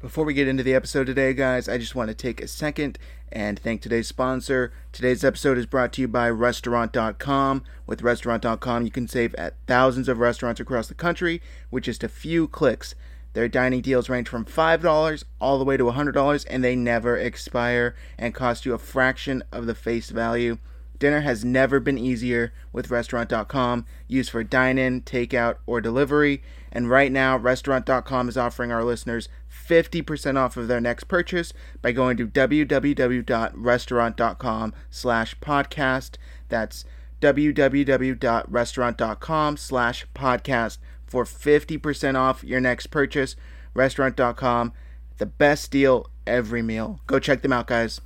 Before we get into the episode today, guys, I just want to take a second and thank today's sponsor. Today's episode is brought to you by Restaurant.com. With Restaurant.com, you can save at thousands of restaurants across the country with just a few clicks. Their dining deals range from $5 all the way to $100, and they never expire and cost you a fraction of the face value. Dinner has never been easier with Restaurant.com, used for dine in, takeout, or delivery. And right now, Restaurant.com is offering our listeners 50% off of their next purchase by going to www.restaurant.com slash podcast. That's www.restaurant.com slash podcast for 50% off your next purchase. Restaurant.com, the best deal every meal. Go check them out, guys.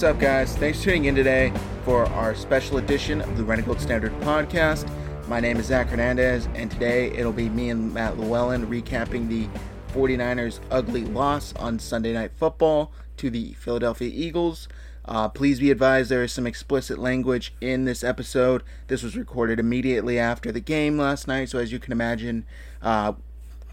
What's up, guys? Thanks for tuning in today for our special edition of the Red and Gold Standard podcast. My name is Zach Hernandez, and today it'll be me and Matt Llewellyn recapping the 49ers' ugly loss on Sunday Night Football to the Philadelphia Eagles. Uh, please be advised there is some explicit language in this episode. This was recorded immediately after the game last night, so as you can imagine, uh,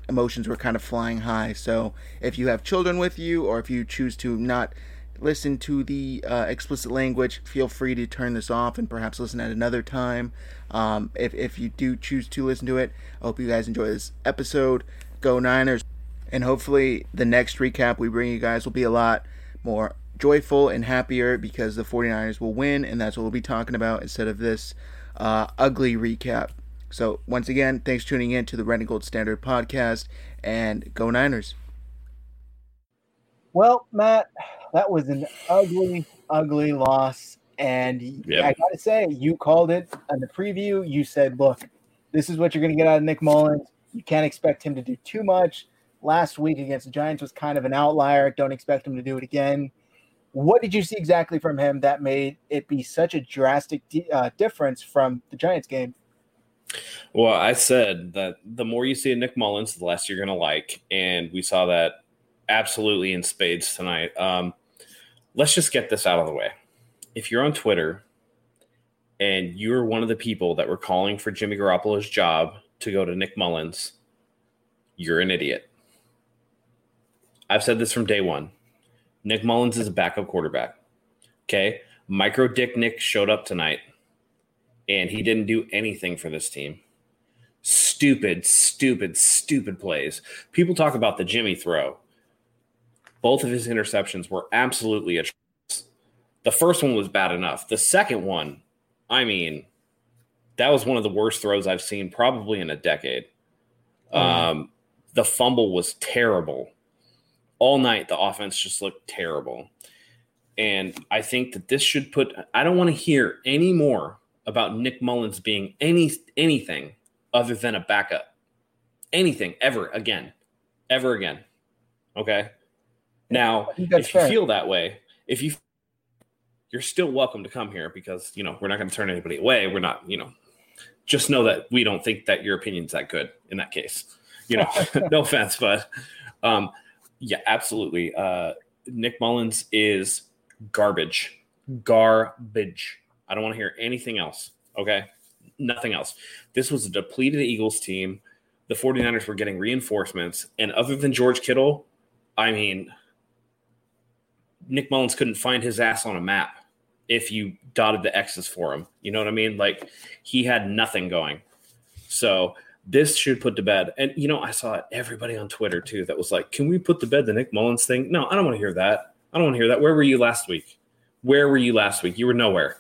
emotions were kind of flying high. So if you have children with you, or if you choose to not listen to the uh, explicit language, feel free to turn this off and perhaps listen at another time. Um, if, if you do choose to listen to it, I hope you guys enjoy this episode. Go Niners. And hopefully, the next recap we bring you guys will be a lot more joyful and happier because the 49ers will win, and that's what we'll be talking about instead of this uh, ugly recap. So, once again, thanks for tuning in to the Red and Gold Standard podcast, and go Niners. Well, Matt, that was an ugly, ugly loss. And yep. I got to say, you called it in the preview. You said, look, this is what you're going to get out of Nick Mullens. You can't expect him to do too much. Last week against the Giants was kind of an outlier. Don't expect him to do it again. What did you see exactly from him that made it be such a drastic uh, difference from the Giants game? Well, I said that the more you see Nick Mullens, the less you're going to like. And we saw that absolutely in spades tonight. Um, let's just get this out of the way. If you're on Twitter and you're one of the people that were calling for Jimmy Garoppolo's job to go to Nick Mullens, you're an idiot. I've said this from day one. Nick Mullens is a backup quarterback. Okay. Micro Dick Nick showed up tonight and he didn't do anything for this team. Stupid, stupid, stupid plays. People talk about the Jimmy throw. Both of his interceptions were absolutely atrocious. The first one was bad enough. The second one, I mean, that was one of the worst throws I've seen probably in a decade. Oh, um, the fumble was terrible. All night, the offense just looked terrible. And I think that this should put, I don't want to hear any more about Nick Mullens being any anything other than a backup. Anything ever again. Ever again. Okay. Now, if fair. you feel that way, if you you're still welcome to come here because you know we're not going to turn anybody away. We're not, you know, just know that we don't think that your opinion's that good in that case. You know, no offense, but um, yeah, absolutely. Uh, Nick Mullens is garbage, garbage. I don't want to hear anything else. Okay, nothing else. This was a depleted Eagles team. The 49ers were getting reinforcements, and other than George Kittle, I mean, Nick Mullens couldn't find his ass on a map if you dotted the X's for him. You know what I mean? Like he had nothing going. So this should put to bed. And you know, I saw everybody on Twitter too that was like, "Can we put to bed the Nick Mullens thing?" No, I don't want to hear that. I don't want to hear that. Where were you last week? Where were you last week? You were nowhere.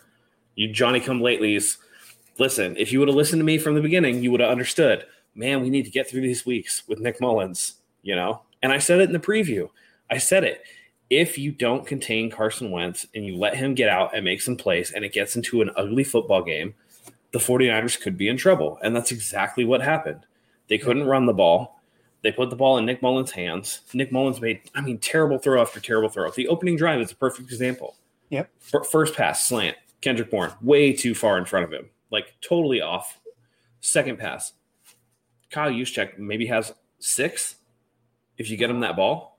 You Johnny come latelys. Listen, if you would have listened to me from the beginning, you would have understood. Man, we need to get through these weeks with Nick Mullens, You know, and I said it in the preview. I said it if you don't contain Carson Wentz and you let him get out and make some plays and it gets into an ugly football game, the 49ers could be in trouble. And that's exactly what happened. They couldn't run the ball. They put the ball in Nick Mullens' hands. Nick Mullens made, I mean, terrible throw after terrible throw. The opening drive is a perfect example. Yep. First pass, slant. Kendrick Bourne, way too far in front of him, like totally off. Second pass. Kyle Juszczyk maybe has six. If you get him that ball,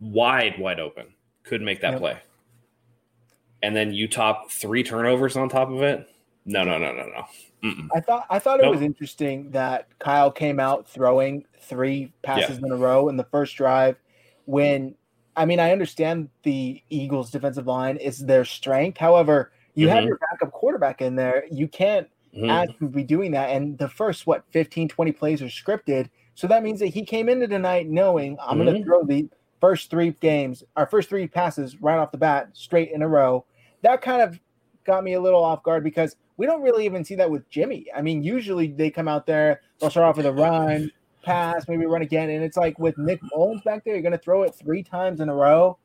wide, wide open, could make that yep. play. And then you top three turnovers on top of it. No, no, no, no, no. Mm-mm. I thought I thought nope. it was interesting that Kyle came out throwing three passes yeah. in a row in the first drive. When I mean, I understand the Eagles' defensive line is their strength. However, you mm-hmm. have your backup quarterback in there. You can't mm-hmm. ask to be doing that. And the first, what, 15, 20 plays are scripted. So that means that he came into tonight knowing I'm mm-hmm. going to throw the first three games, our first three passes right off the bat, straight in a row. That kind of got me a little off guard because we don't really even see that with Jimmy. I mean, usually they come out there, they'll start off with a run, pass, maybe run again. And it's like with Nick Mullens back there, you're going to throw it three times in a row.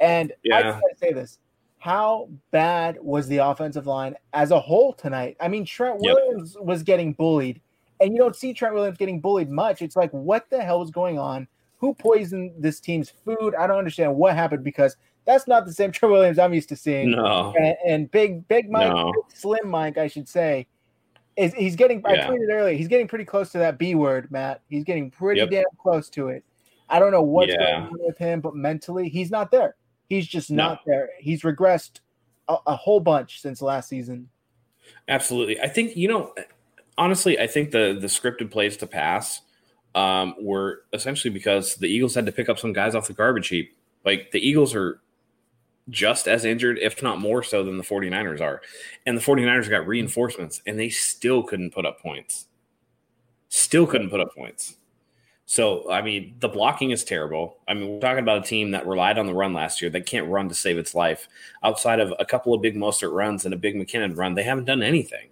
And yeah. I just got to say this how bad was the offensive line as a whole tonight? I mean, Trent Williams yep. was getting bullied, and you don't see Trent Williams getting bullied much. It's like, what the hell is going on? Who poisoned this team's food? I don't understand what happened because that's not the same Trent Williams I'm used to seeing. No. And, and big, big Mike, no. big, slim Mike, I should say, is he's getting. Yeah. I tweeted earlier. He's getting pretty close to that B word, Matt. He's getting pretty yep. damn close to it. I don't know what's yeah. going on with him, but mentally, he's not there. He's just not there. He's regressed a, a whole bunch since last season. Absolutely. I think, you know, honestly, I think the the scripted plays to pass um, were essentially because the Eagles had to pick up some guys off the garbage heap. Like the Eagles are just as injured, if not more so, than the 49ers are. And the 49ers got reinforcements and they still couldn't put up points. Still couldn't put up points. So, I mean, the blocking is terrible. I mean, we're talking about a team that relied on the run last year that can't run to save its life. Outside of a couple of big Mostert runs and a big McKinnon run, they haven't done anything.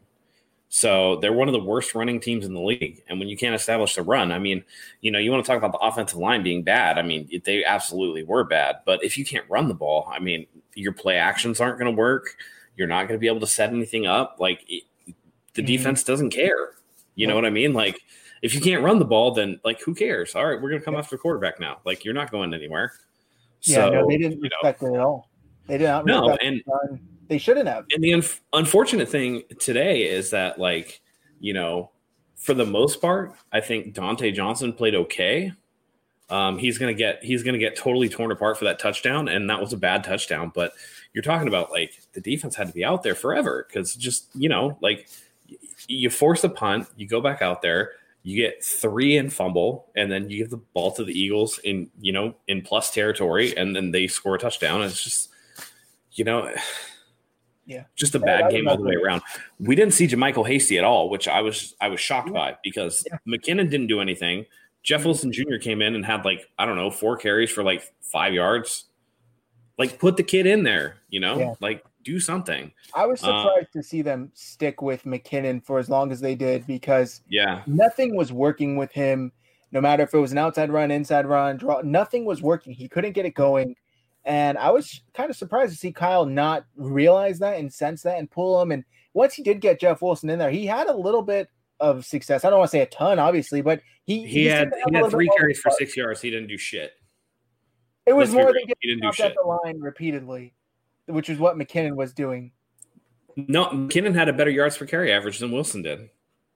So they're one of the worst running teams in the league. And when you can't establish the run, I mean, you know, you want to talk about the offensive line being bad. I mean, they absolutely were bad. But if you can't run the ball, I mean, your play actions aren't going to work. You're not going to be able to set anything up. Like the mm-hmm. defense doesn't care. You know what I mean? Like if you can't run the ball, then like who cares? All right, we're gonna come after quarterback now. Like you're not going anywhere. Yeah, so, no, they didn't respect know. it at all. They did not. No, and they shouldn't have. And the un- unfortunate thing today is that like you know, for the most part, I think Dontae Johnson played okay. Um, he's gonna get he's gonna get totally torn apart for that touchdown, and that was a bad touchdown. But you're talking about like the defense had to be out there forever because just you know like you force a punt, you go back out there you get three and fumble, and then you give the ball to the Eagles in you know in plus territory, and then they score a touchdown. It's just you know, yeah, just a yeah, bad game all the way around. We didn't see JaMycal Hasty at all, which I was I was shocked yeah. by because yeah. McKinnon didn't do anything. Jeff Wilson Jr. came in and had like I don't know four carries for like five yards. Like put the kid in there, you know, like do something. I was uh, surprised uh, to see them stick with McKinnon for as long as they did because yeah, nothing was working with him. No matter if it was an outside run, inside run, draw, nothing was working. He couldn't get it going. And I was kind of surprised to see Kyle not realize that and sense that and pull him. And once he did get Jeff Wilson in there, he had a little bit of success. I don't want to say a ton, obviously, but he he, he had he had three carries for six yards. He didn't do shit. It was Let's more than getting off at the line repeatedly which is what McKinnon was doing. No, McKinnon had a better yards per carry average than Wilson did.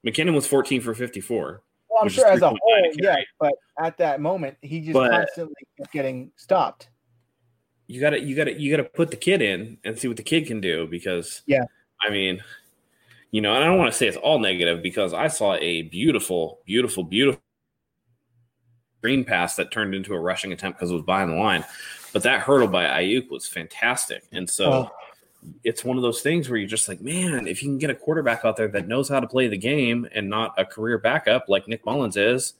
McKinnon was 14 for 54. Well, I'm sure as a whole, yeah, but at that moment, he just but constantly kept getting stopped. You got to, you got to, you got to put the kid in and see what the kid can do because, yeah, I mean, you know, and I don't want to say it's all negative because I saw a beautiful, beautiful, beautiful screen pass that turned into a rushing attempt because it was behind the line. But that hurdle by Aiyuk was fantastic. And so oh. it's one of those things where you're just like, man, if you can get a quarterback out there that knows how to play the game and not a career backup like Nick Mullens is,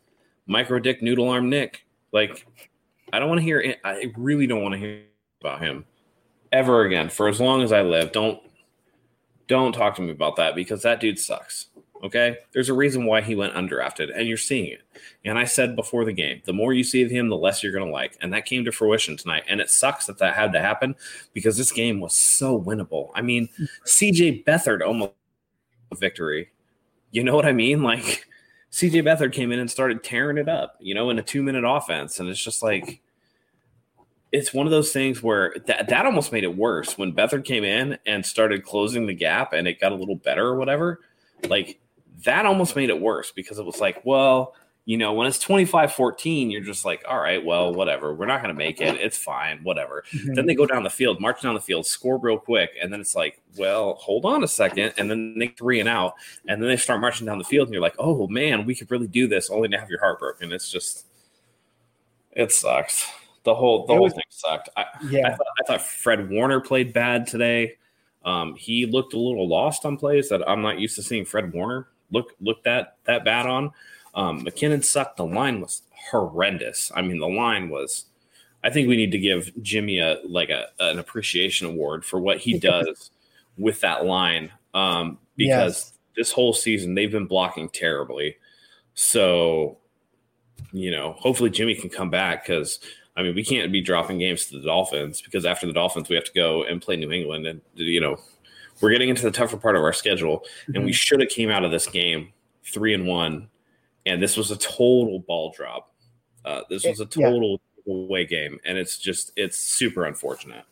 micro dick noodle arm Nick, like I don't want to hear I really don't want to hear about him ever again for as long as I live. Don't don't talk to me about that because that dude sucks. Okay. There's a reason why he went undrafted, and you're seeing it. And I said before the game, the more you see of him, the less you're going to like. And that came to fruition tonight. And it sucks that that had to happen because this game was so winnable. I mean, CJ Beathard almost a victory. You know what I mean? Like, CJ Beathard came in and started tearing it up, you know, in a two minute offense. And it's just like, it's one of those things where that, that almost made it worse when Beathard came in and started closing the gap and it got a little better or whatever. Like that almost made it worse because it was like, well, you know, when it's 25 14, you're just like, all right, well, whatever. We're not going to make it. It's fine, whatever. Mm-hmm. Then they go down the field, march down the field, score real quick. And then it's like, well, hold on a second. And then they three and out. And then they start marching down the field, and you're like, oh, man, we could really do this only to have your heart broken. It's just, it sucks. The whole the whole thing sucked. I, yeah, I thought, I thought, Fred Warner played bad today. Um, he looked a little lost on plays that I'm not used to seeing Fred Warner look look that that bad on. Um, McKinnon sucked. The line was horrendous. I mean, the line was. I think we need to give Jimmy a like a an appreciation award for what he does with that line. Um, because yes. this whole season they've been blocking terribly. So, you know, hopefully Jimmy can come back because I mean, we can't be dropping games to the Dolphins because after the Dolphins, we have to go and play New England, and you know, we're getting into the tougher part of our schedule, mm-hmm. and we mm-hmm. should have came out of this game three and one, and this was a total ball drop. Uh, this was a total yeah. away game, and it's just it's super unfortunate.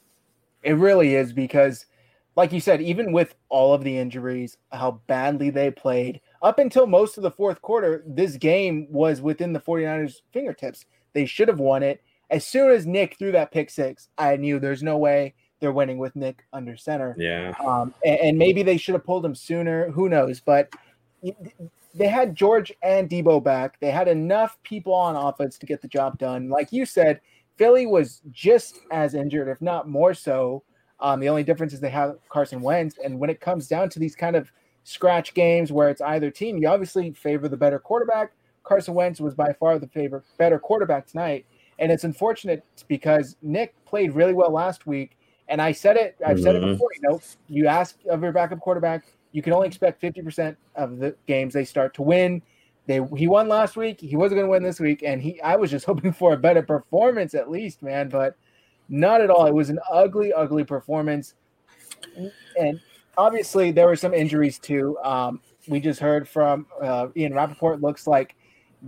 It really is because, like you said, even with all of the injuries, how badly they played up until most of the fourth quarter, this game was within the 49ers' fingertips. They should have won it as soon as Nick threw that pick six, I knew there's no way they're winning with Nick under center. Yeah. Um, and, and, maybe they should have pulled him sooner. Who knows? But they had George and Deebo back. They had enough people on offense to get the job done. Like you said, Philly was just as injured, if not more so. Um, the only difference is they have Carson Wentz. And when it comes down to these kind of scratch games where it's either team, you obviously favor the better quarterback. Carson Wentz was by far the favorite, better quarterback tonight. And it's unfortunate because Nick played really well last week. And I said it, I've mm-hmm. said it mm-hmm. before, you know, you ask of your backup quarterback, you can only expect 50% of the games they start to win. They he won last week. He wasn't going to win this week, and he I was just hoping for a better performance at least, man. But not at all. It was an ugly, ugly performance, and obviously there were some injuries too. Um, we just heard from uh, Ian Rapoport Looks like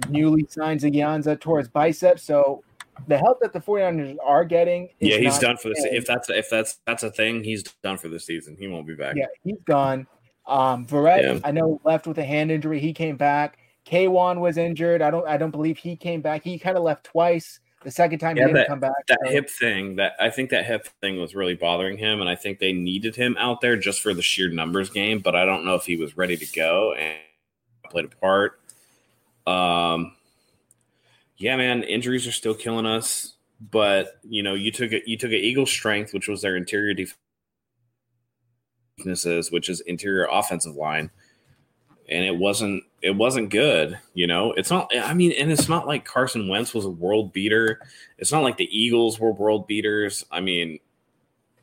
newly signed Ziggy towards biceps, so the help that the 49ers are getting yeah he's done for this if that's if that's that's a thing he's done for the season. He won't be back. Yeah he's gone. Um Verrett, yeah. i know left with a hand injury. He came back. K'Waun was injured. I don't i don't believe he came back. He kind of left twice. The second time yeah, he didn't that, come back that so. hip thing that i think that hip thing was really bothering him and i think they needed him out there just for the sheer numbers game but i don't know if he was ready to go and played a part. Um yeah, man, injuries are still killing us. But you know, you took it. You took an Eagle strength, which was their interior weaknesses, which is interior offensive line, and it wasn't. It wasn't good. You know, it's not. I mean, and it's not like Carson Wentz was a world beater. It's not like the Eagles were world beaters. I mean,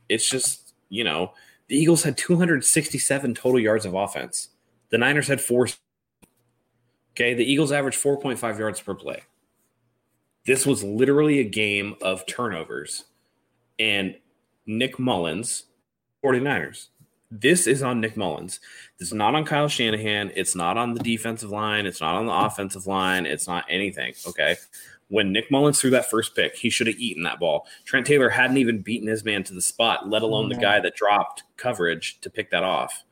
it's just you know, the Eagles had 267 total yards of offense. The Niners had four. Okay, the Eagles averaged 4.5 yards per play. This was literally a game of turnovers. And Nick Mullens, 49ers. This is on Nick Mullens. This is not on Kyle Shanahan. It's not on the defensive line. It's not on the offensive line. It's not anything. Okay. When Nick Mullens threw that first pick, he should have eaten that ball. Trent Taylor hadn't even beaten his man to the spot, let alone the guy that dropped coverage to pick that off.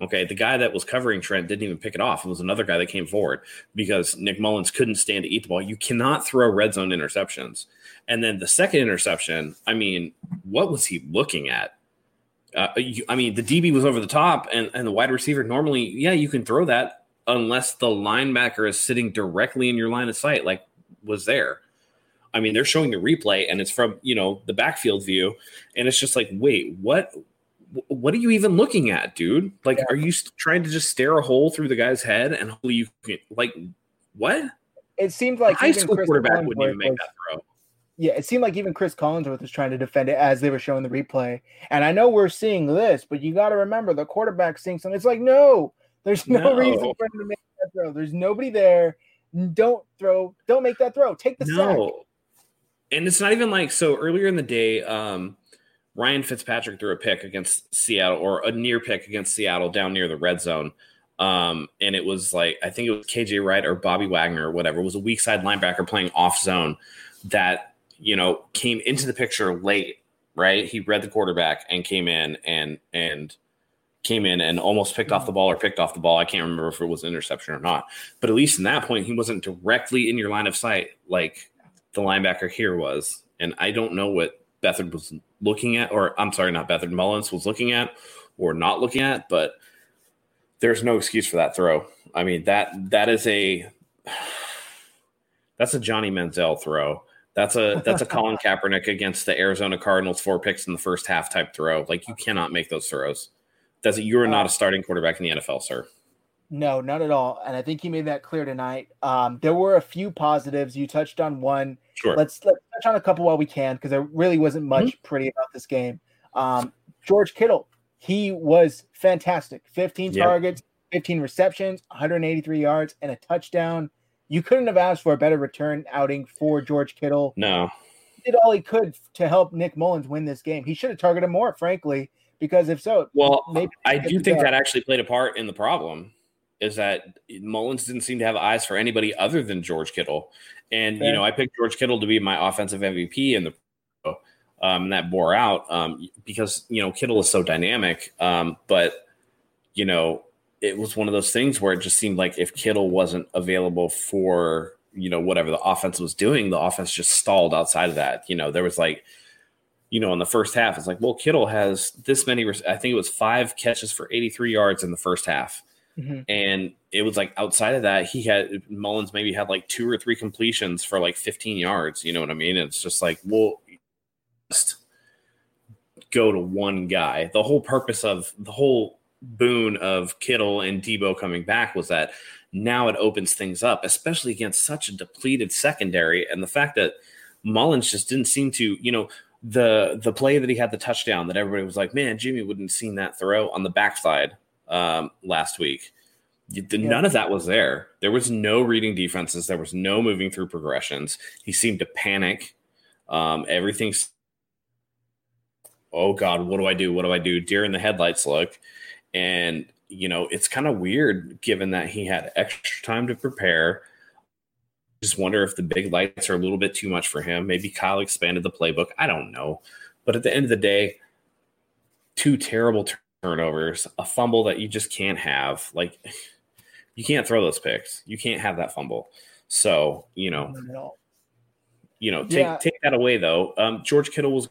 Okay, the guy that was covering Trent didn't even pick it off. It was another guy that came forward because Nick Mullens couldn't stand to eat the ball. You cannot throw red zone interceptions. And then the second interception, I mean, what was he looking at? Uh, you, I mean, the DB was over the top, and, and the wide receiver normally, yeah, you can throw that unless the linebacker is sitting directly in your line of sight, like was there. I mean, they're showing the replay, and it's from you know the backfield view, and it's just like, wait, what? What are you even looking at, dude? Like, yeah. are you trying to just stare a hole through the guy's head and hopefully you can, like, what? It seemed like high school Chris quarterback wouldn't even make was, that throw. Yeah, it seemed like even Chris Collinsworth was trying to defend it as they were showing the replay. And I know we're seeing this, but you got to remember the quarterback seeing something. It's like, no, there's no, no, reason for him to make that throw. There's nobody there. Don't throw. Don't make that throw. Take the no. sack. And it's not even like so. Earlier in the day, um, Ryan Fitzpatrick threw a pick against Seattle or a near pick against Seattle down near the red zone. Um, and it was like, I think it was KJ Wright or Bobby Wagner or whatever. It was a weak side linebacker playing off zone that you know, came into the picture late, right? He read the quarterback and came in and and came in and almost picked off the ball or picked off the ball. I can't remember if it was interception or not. But at least in that point, he wasn't directly in your line of sight like the linebacker here was. And I don't know what Beathard was looking at, or I'm sorry, not Beathard, Mullens was looking at or not looking at, but there's no excuse for that throw. I mean, that that is a that's a Johnny Manziel throw. That's a that's a Colin Kaepernick against the Arizona Cardinals four picks in the first half type throw. Like you cannot make those throws. That's you are not uh, a starting quarterback in the NFL, sir. No, not at all. And I think he made that clear tonight. Um, there were a few positives. You touched on one. Sure. Let's let's touch on a couple while we can because there really wasn't much mm-hmm. pretty about this game. Um, George Kittle, he was fantastic. 15 yep. targets, 15 receptions, 183 yards, and a touchdown. You couldn't have asked for a better return outing for George Kittle. No. He did all he could to help Nick Mullens win this game. He should have targeted more, frankly, because if so, well, I do think that actually played a part in the problem is that Mullens didn't seem to have eyes for anybody other than George Kittle. And, Fair. you know, I picked George Kittle to be my offensive MVP in the um, and that bore out um, because, you know, Kittle is so dynamic. Um, but, you know, it was one of those things where it just seemed like if Kittle wasn't available for, you know, whatever the offense was doing, the offense just stalled outside of that. You know, there was like, you know, in the first half, it's like, well, Kittle has this many, I think it was five catches for 83 yards in the first half. Mm-hmm. And it was like outside of that, he had Mullens maybe had like two or three completions for like 15 yards. You know what I mean? It's just like, well, just go to one guy. The whole purpose of the whole boon of Kittle and Deebo coming back was that now it opens things up, especially against such a depleted secondary. And the fact that Mullens just didn't seem to, you know, the the play that he had the touchdown that everybody was like, man, Jimmy wouldn't have seen that throw on the backside um, last week. None of that was there. There was no reading defenses. There was no moving through progressions. He seemed to panic. Um, everything's, oh God, what do I do? What do I do? Deer in the headlights look. And, you know, it's kind of weird given that he had extra time to prepare. Just wonder if the big lights are a little bit too much for him. Maybe Kyle expanded the playbook. I don't know. But at the end of the day, two terrible turnovers, a fumble that you just can't have. Like you can't throw those picks. You can't have that fumble. So, you know, you know, take yeah. take that away though. Um, George Kittle was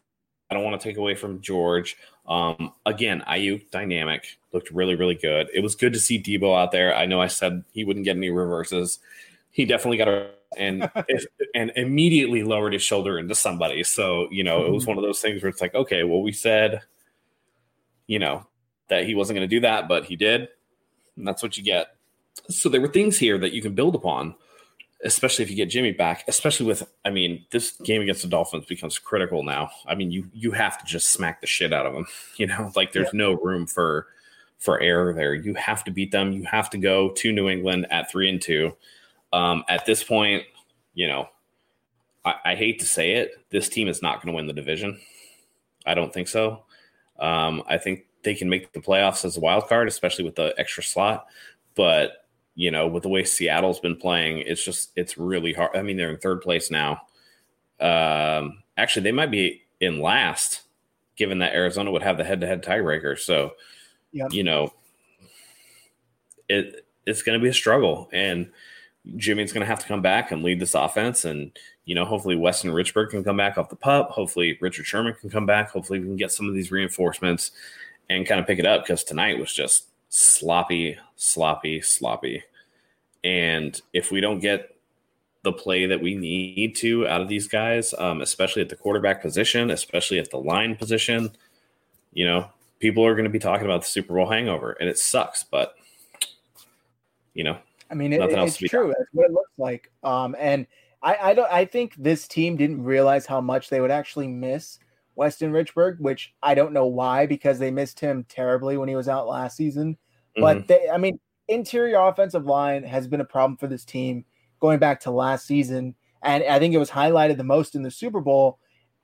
I don't want to take away from George. Um, again, Aiyuk dynamic looked really, really good. It was good to see Deebo out there. I know I said he wouldn't get any reverses. He definitely got a and if, and immediately lowered his shoulder into somebody. So you know, it was mm-hmm. one of those things where it's like, okay, well, we said, you know, that he wasn't going to do that, but he did. And that's what you get. So there were things here that you can build upon, especially if you get Jimmy back, especially with I mean, this game against the Dolphins becomes critical now. I mean, you you have to just smack the shit out of them. You know, like there's yeah. no room for for error there. You have to beat them. You have to go to New England at three and two. Um, at this point, you know, I, I hate to say it, this team is not going to win the division. I don't think so. Um, I think they can make the playoffs as a wild card, especially with the extra slot. But you know, with the way Seattle's been playing, it's just it's really hard. I mean, they're in third place now. Um, actually, they might be in last, given that Arizona would have the head-to-head tiebreaker. So, yep. you know, it it's going to be a struggle, and Jimmy's going to have to come back and lead this offense. And you know, hopefully Weston Richburg can come back off the pup. Hopefully Richard Sherman can come back. Hopefully we can get some of these reinforcements and kind of pick it up because tonight was just sloppy, sloppy, sloppy. And if we don't get the play that we need to out of these guys, um, especially at the quarterback position, especially at the line position, you know, people are going to be talking about the Super Bowl hangover, and it sucks. But you know, I mean, it, it's true. That's what it looks like. Um, and I, I don't. I think this team didn't realize how much they would actually miss Weston Richburg, which I don't know why because they missed him terribly when he was out last season. Mm-hmm. But they, I mean, interior offensive line has been a problem for this team going back to last season, and I think it was highlighted the most in the Super Bowl.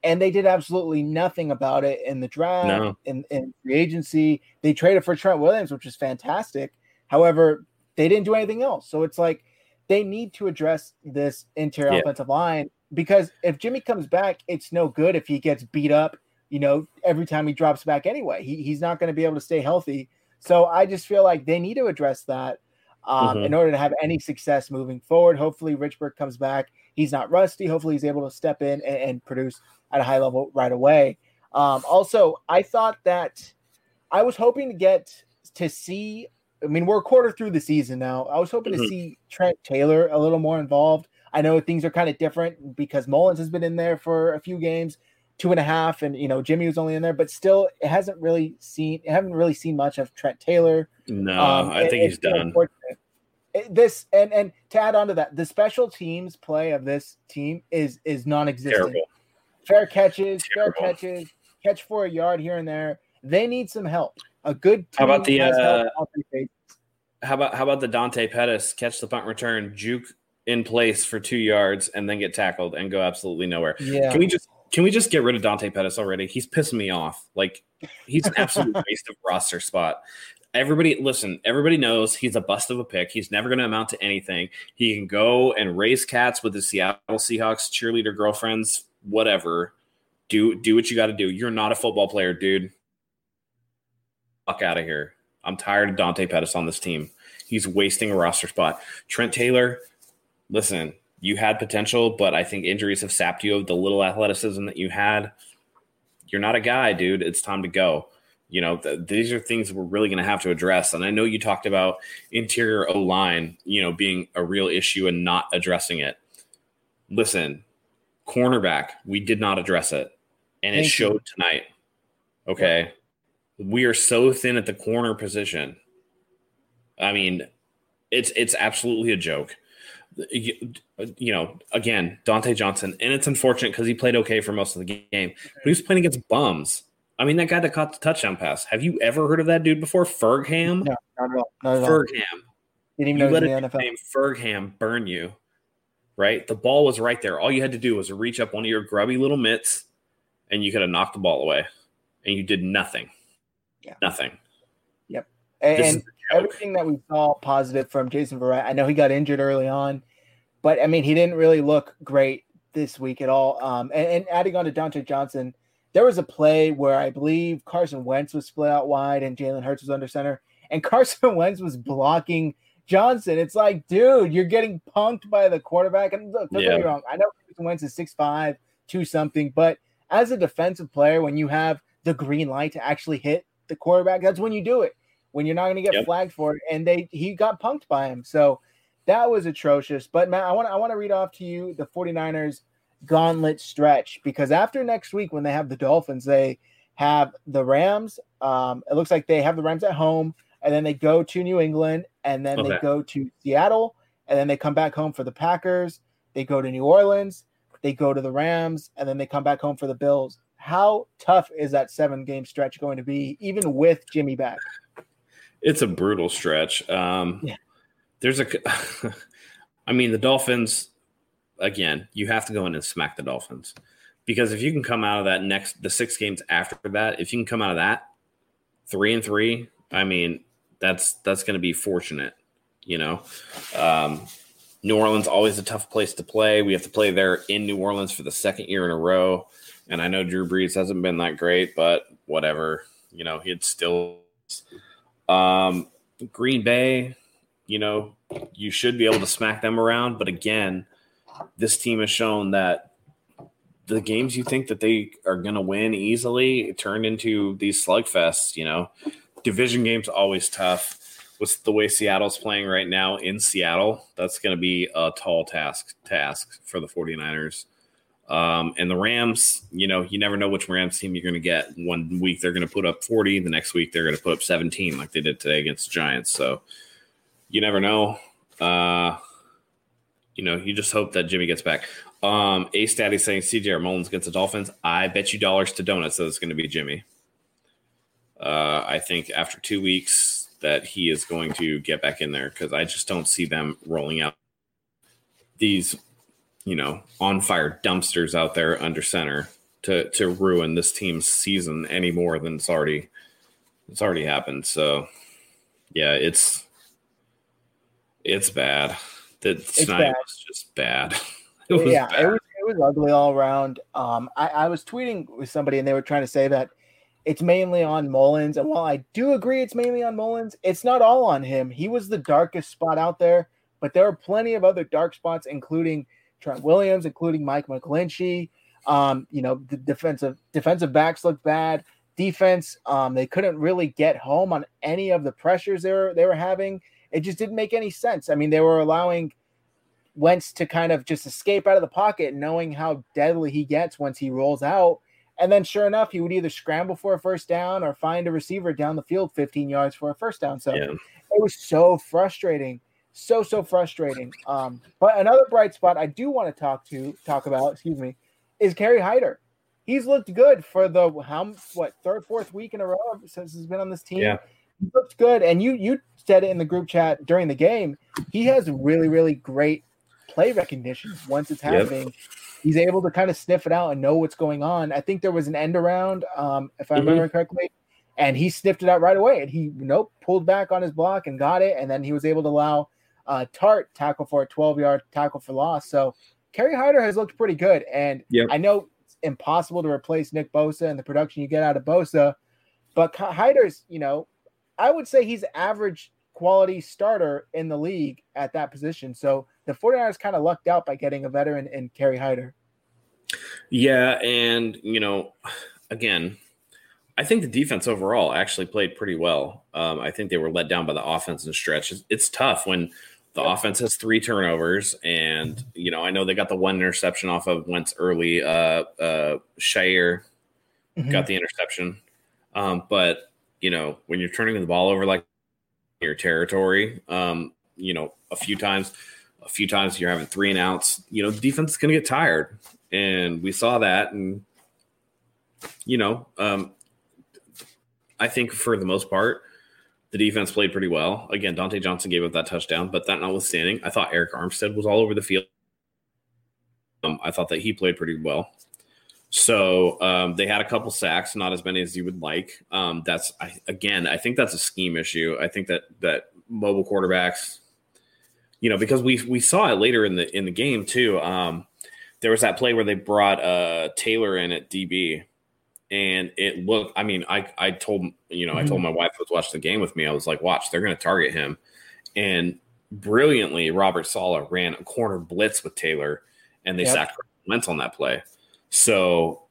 And they did absolutely nothing about it in the draft, no. in, in free agency. They traded for Trent Williams, which is fantastic. However, they didn't do anything else. So it's like they need to address this interior yeah. offensive line because if Jimmy comes back, it's no good if he gets beat up, you know, every time he drops back anyway. He, he's not going to be able to stay healthy. So I just feel like they need to address that um, mm-hmm. in order to have any success moving forward. Hopefully, Richburg comes back. He's not rusty. Hopefully, he's able to step in and, and produce at a high level right away. Um, also, I thought that I was hoping to get to see. I mean, we're a quarter through the season now. I was hoping mm-hmm. to see Trent Taylor a little more involved. I know things are kind of different because Mullens has been in there for a few games, two and a half, and you know Jimmy was only in there, but still, it hasn't really seen. haven't really seen much of Trent Taylor. No, um, I think he's done. This and and to add on to that, the special teams play of this team is is non-existent. Terrible. Fair catches, Terrible. fair catches, catch for a yard here and there. They need some help. A good how about the uh, how about how about the Dante Pettis catch the punt return, juke in place for two yards, and then get tackled and go absolutely nowhere. Yeah. Can we just can we just get rid of Dante Pettis already? He's pissing me off. Like he's an absolute waste of roster spot. Everybody, listen. Everybody knows he's a bust of a pick. He's never going to amount to anything. He can go and raise cats with the Seattle Seahawks cheerleader girlfriends, whatever. Do do what you got to do. You're not a football player, dude. Fuck out of here. I'm tired of Dante Pettis on this team. He's wasting a roster spot. Trent Taylor, listen, you had potential, but I think injuries have sapped you of the little athleticism that you had. You're not a guy, dude. It's time to go. You know, th- these are things we're really going to have to address. And I know you talked about interior O line, you know, being a real issue and not addressing it. Listen, cornerback, we did not address it, and Thank it showed you. tonight. Okay. We are so thin at the corner position. I mean, it's it's absolutely a joke you know, again, Dontae Johnson, and it's unfortunate because he played okay for most of the game, but he was playing against bums. I mean, that guy that caught the touchdown pass. Have you ever heard of that dude before? Fulgham? No, not at all. Not at Fulgham. Didn't even you know let a NFL. name Fulgham burn you, right? The ball was right there. All you had to do was reach up one of your grubby little mitts, and you could have knocked the ball away, and you did nothing. Yeah, nothing. Yep. And, everything that we saw positive from Jason Verrett. I know he got injured early on, but I mean, he didn't really look great this week at all. Um, and, and adding on to Dontae Johnson, there was a play where I believe Carson Wentz was split out wide and Jalen Hurts was under center, and Carson Wentz was blocking Johnson. It's like, dude, you're getting punked by the quarterback. And look, don't yeah. get me wrong. I know Carson Wentz is 6'5, 2 something, but as a defensive player, when you have the green light to actually hit the quarterback, that's when you do it when you're not going to get yep. flagged for it. And they he got punked by him. So that was atrocious. But Matt, I want I want to read off to you the 49ers gauntlet stretch because after next week when they have the Dolphins, they have the Rams. Um, it looks like they have the Rams at home, and then they go to New England, and then okay. they go to Seattle, and then they come back home for the Packers. They go to New Orleans, they go to the Rams, and then they come back home for the Bills. How tough is that seven game stretch going to be, even with Jimmy back? It's a brutal stretch. Um, yeah. There's a, I mean, the Dolphins. Again, you have to go in and smack the Dolphins because if you can come out of that next the six games after that, if you can come out of that three and three, I mean, that's that's going to be fortunate. You know, um, New Orleans always a tough place to play. We have to play there in New Orleans for the second year in a row, and I know Drew Brees hasn't been that great, but whatever. You know, he'd still um, Green Bay, you know, you should be able to smack them around. But again, this team has shown that the games you think that they are going to win easily turn into these slugfests. You know, division games always tough. With the way Seattle's playing right now in Seattle, that's going to be a tall task task for the 49ers. Um, and the Rams, you know, you never know which Rams team you're going to get. One week they're going to put up 40, the next week they're going to put up 17, like they did today against the Giants. So you never know. Uh, you know, you just hope that Jimmy gets back. Um, A Statty saying CJ Mullins against the Dolphins. I bet you dollars to donuts that it's going to be Jimmy. Uh, I think after two weeks that he is going to get back in there because I just don't see them rolling out these you know, on fire dumpsters out there under center to to ruin this team's season any more than it's already it's already happened. So yeah, it's it's bad. That tonight bad. was just bad. It was yeah, bad. It, was, it was ugly all around. Um, I, I was tweeting with somebody and they were trying to say that it's mainly on Mullens. And while I do agree it's mainly on Mullens, it's not all on him. He was the darkest spot out there, but there are plenty of other dark spots, including Trent Williams, including Mike McGlinchey. Um, you know, the defensive defensive backs looked bad. Defense, um, they couldn't really get home on any of the pressures they were they were having. It just didn't make any sense. I mean, they were allowing Wentz to kind of just escape out of the pocket, knowing how deadly he gets once he rolls out. And then, sure enough, he would either scramble for a first down or find a receiver down the field 15 yards for a first down. So yeah. it was so frustrating, so so frustrating. Um, but another bright spot I do want to talk to talk about, excuse me, is Kerry Hyder. He's looked good for the how what third fourth week in a row since he's been on this team. Yeah. He looked good, and you you said it in the group chat during the game. He has really really great play recognition once it's happening. Yep. He's able to kind of sniff it out and know what's going on. I think there was an end around, um, if I mm-hmm. remember correctly, and he sniffed it out right away. And he nope pulled back on his block and got it, and then he was able to allow uh, Tartt tackle for a 12 yard tackle for loss. So Kerry Hyder has looked pretty good, and yep. I know it's impossible to replace Nick Bosa and the production you get out of Bosa, but Hyder's you know I would say he's average quality starter in the league at that position. So the 49ers kind of lucked out by getting a veteran in Kerry Hyder. Yeah, and you know, again, I think the defense overall actually played pretty well. Um, I think they were let down by the offense and stretch. It's, it's tough when the yeah. offense has three turnovers, and you know, I know they got the one interception off of Wentz early. Uh, uh, Shire mm-hmm. got the interception, um, but you know, when you're turning the ball over like your territory, um, you know, a few times, a few times you're having three and outs, you know, defense is going to get tired. And we saw that. And, you know, um, I think for the most part, the defense played pretty well. Again, Dontae Johnson gave up that touchdown, but that notwithstanding, I thought Arik Armstead was all over the field. Um, I thought that he played pretty well. So um, they had a couple sacks, not as many as you would like. Um, that's I, again, I think that's a scheme issue. I think that that mobile quarterbacks, you know, because we we saw it later in the in the game too. Um, there was that play where they brought uh, Taylor in at DB, and it looked. I mean, I I told you know mm-hmm. I told mm-hmm. my wife who was watching the game with me. I was like, watch, they're going to target him, and brilliantly, Robert Saleh ran a corner blitz with Taylor, and they yep. sacked Wentz on that play. So,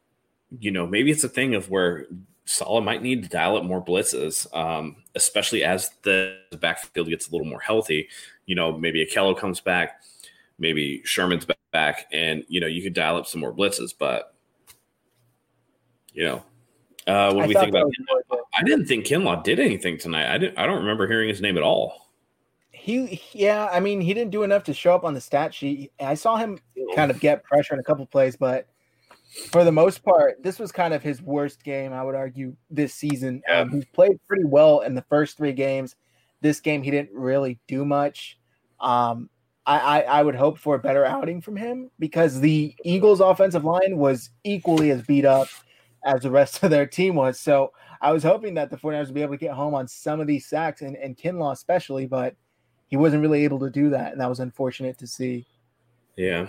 you know, maybe it's a thing of where Saleh might need to dial up more blitzes, um, especially as the backfield gets a little more healthy. You know, maybe Ahkello comes back, maybe Sherman's back, and you know you could dial up some more blitzes. But you know, uh, what do we think about? I didn't think Kinlaw did anything tonight. I didn't. I don't remember hearing his name at all. He, yeah, I mean, he didn't do enough to show up on the stat sheet. I saw him kind of get pressure in a couple plays, but for the most part, this was kind of his worst game, I would argue, this season. Yeah. Um, he's played pretty well in the first three games. This game, he didn't really do much. Um, I, I, I, would hope for a better outing from him because the Eagles' offensive line was equally as beat up as the rest of their team was. So I was hoping that the 49ers would be able to get home on some of these sacks and, and Kinlaw especially, but he wasn't really able to do that. And that was unfortunate to see. Yeah.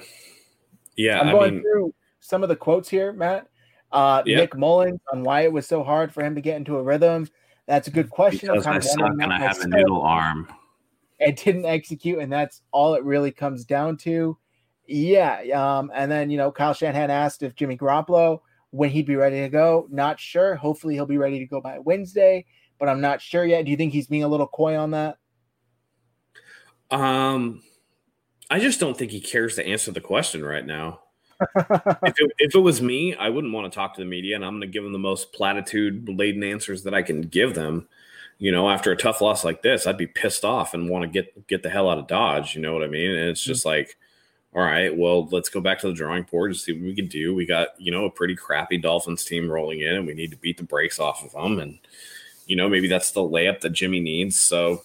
Yeah. I'm going I mean, through some of the quotes here, Matt. Uh, yep. Nick Mullens on why it was so hard for him to get into a rhythm. That's a good question. Because I suck and I have a noodle arm. And didn't execute, and that's all it really comes down to. Yeah. Um, and then you know, Kyle Shanahan asked if Jimmy Garoppolo when he'd be ready to go. Not sure. Hopefully, he'll be ready to go by Wednesday, but I'm not sure yet. Do you think he's being a little coy on that? Um, I just don't think he cares to answer the question right now if, it, if it was me, I wouldn't want to talk to the media, and I'm going to give them the most platitude laden answers that I can give them. You know, after a tough loss like this, I'd be pissed off and want to get get the hell out of Dodge. You know what I mean? And it's mm. just like, all right, well, let's go back to the drawing board and see what we can do. We got you know a pretty crappy Dolphins team rolling in, and we need to beat the brakes off of them. And you know, maybe that's the layup that Jimmy needs. So,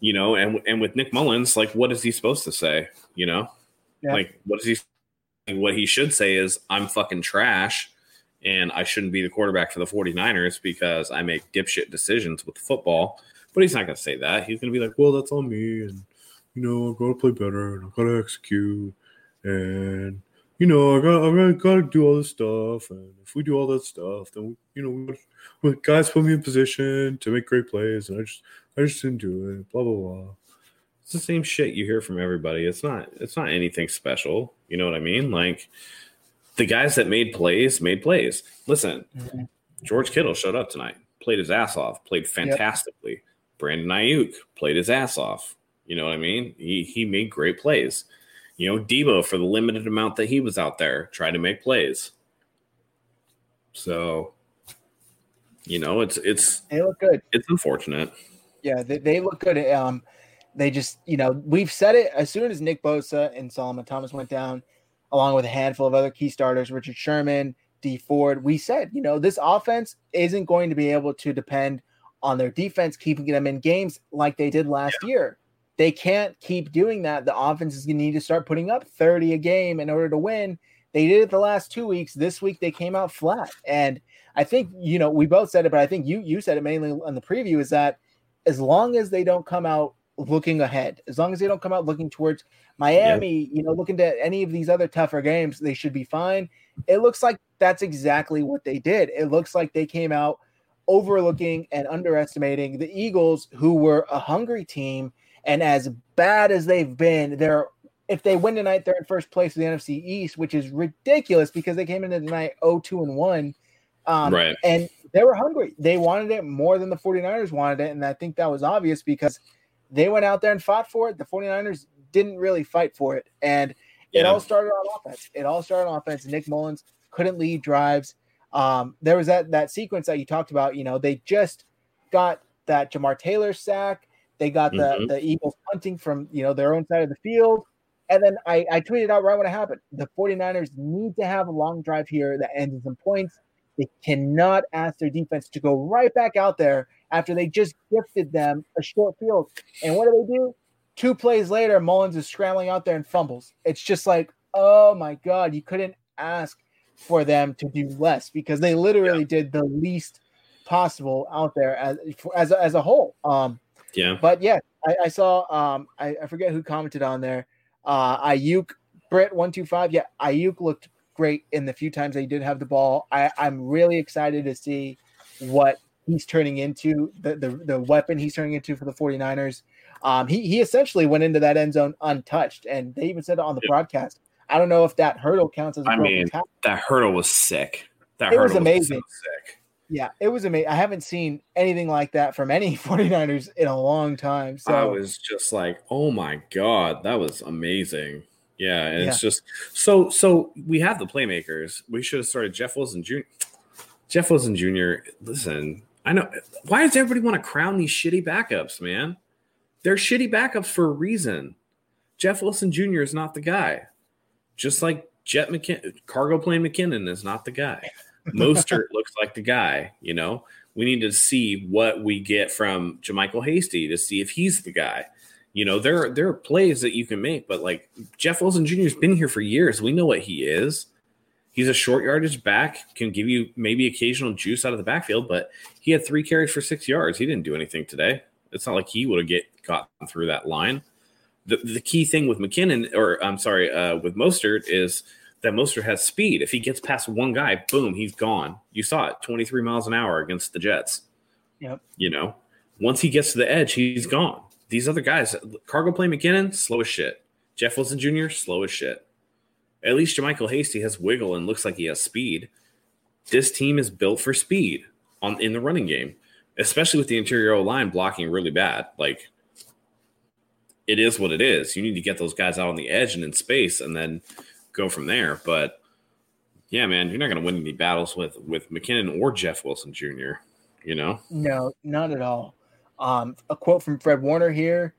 you know, and and with Nick Mullens, like, what is he supposed to say? You know, yeah. like, what is he what he should say is, I'm fucking trash and I shouldn't be the quarterback for the 49ers because I make dipshit decisions with the football. But he's not going to say that. He's going to be like, well, that's on me. And, you know, I've got to play better and I've got to execute. And you know, I got, I got to do all this stuff, and if we do all that stuff, then you know, we, guys put me in position to make great plays, and I just, I just didn't do it. Blah blah blah. It's the same shit you hear from everybody. It's not, it's not anything special. You know what I mean? Like the guys that made plays made plays. Listen, mm-hmm. George Kittle showed up tonight, played his ass off, played fantastically. Yep. Brandon Aiyuk played his ass off. You know what I mean? He he made great plays. You know, Deebo for the limited amount that he was out there tried to make plays. So, you know, it's it's they look good. It's unfortunate. Yeah, they, they look good. Um, they just you know we've said it as soon as Nick Bosa and Solomon Thomas went down, along with a handful of other key starters, Richard Sherman, Dee Ford. We said you know this offense isn't going to be able to depend on their defense keeping them in games like they did last yeah. year. They can't keep doing that. The offense is going to need to start putting up 30 a game in order to win. They did it the last two weeks. This week they came out flat. And I think, you know, we both said it, but I think you you said it mainly on the preview is that as long as they don't come out looking ahead, as long as they don't come out looking towards Miami, yeah. you know, looking to any of these other tougher games, they should be fine. It looks like that's exactly what they did. It looks like they came out overlooking and underestimating the Eagles, who were a hungry team and as bad as they've been, they're if they win tonight, they're in first place in the NFC East, which is ridiculous because they came into tonight 0-2 and 1. Um, right. And they were hungry. They wanted it more than the 49ers wanted it. And I think that was obvious because they went out there and fought for it. The 49ers didn't really fight for it. And yeah. it all started on offense. It all started on offense. Nick Mullens couldn't lead drives. Um, there was that that sequence that you talked about. You know, they just got that Jamar Taylor sack. They got the mm-hmm. the Eagles punting from you know their own side of the field. And then I, I tweeted out right when it happened. The 49ers need to have a long drive here that ends in some points. They cannot ask their defense to go right back out there after they just gifted them a short field. And what do they do? Two plays later, Mullens is scrambling out there and fumbles. It's just like, oh my God, you couldn't ask for them to do less because they literally yeah. did the least possible out there as as a, as a whole. Um, yeah. But yeah, I, I saw um I, I, forget who commented on there. Uh Aiyuk Britt one two five. Yeah, Aiyuk looked great in the few times they did have the ball. I, I'm really excited to see what he's turning into, the, the the weapon he's turning into for the 49ers. Um, he he essentially went into that end zone untouched, and they even said it on the broadcast. I don't know if that hurdle counts as. I mean, tackle. that hurdle was sick. That it was amazing. Was so sick. Yeah, it was amazing. I haven't seen anything like that from any 49ers in a long time. So I was just like, oh my God, that was amazing. Yeah, and yeah. it's just so so we have the playmakers. We should have started Jeff Wilson Jr. Jeff Wilson Jr. Listen, I know why does everybody want to crown these shitty backups, man? They're shitty backups for a reason. Jeff Wilson Jr. is not the guy. Just like Jet McKinnon, cargo plane McKinnon is not the guy. Mostert looks like the guy, you know. We need to see what we get from JaMycal Hasty to see if he's the guy. You know, there there are plays that you can make, but like Jeff Wilson Jr. has been here for years. We know what he is. He's a short yardage back, can give you maybe occasional juice out of the backfield, but he had three carries for six yards. He didn't do anything today. It's not like he would have get gotten through that line. The, the key thing with McKinnon, or I'm sorry, uh, with Mostert is – that Mostert has speed. If he gets past one guy, boom, he's gone. You saw it, 23 miles an hour against the Jets. Yep. You know, once he gets to the edge, he's gone. These other guys, cargo Play McKinnon, slow as shit. Jeff Wilson Jr., slow as shit. At least JaMycal Hasty has wiggle and looks like he has speed. This team is built for speed on in the running game, especially with the interior line blocking really bad. Like it is what it is. You need to get those guys out on the edge and in space, and then go from there. But yeah, man, you're not going to win any battles with with McKinnon or Jeff Wilson Jr. You know? No, not at all. Um, a quote from Fred Warner here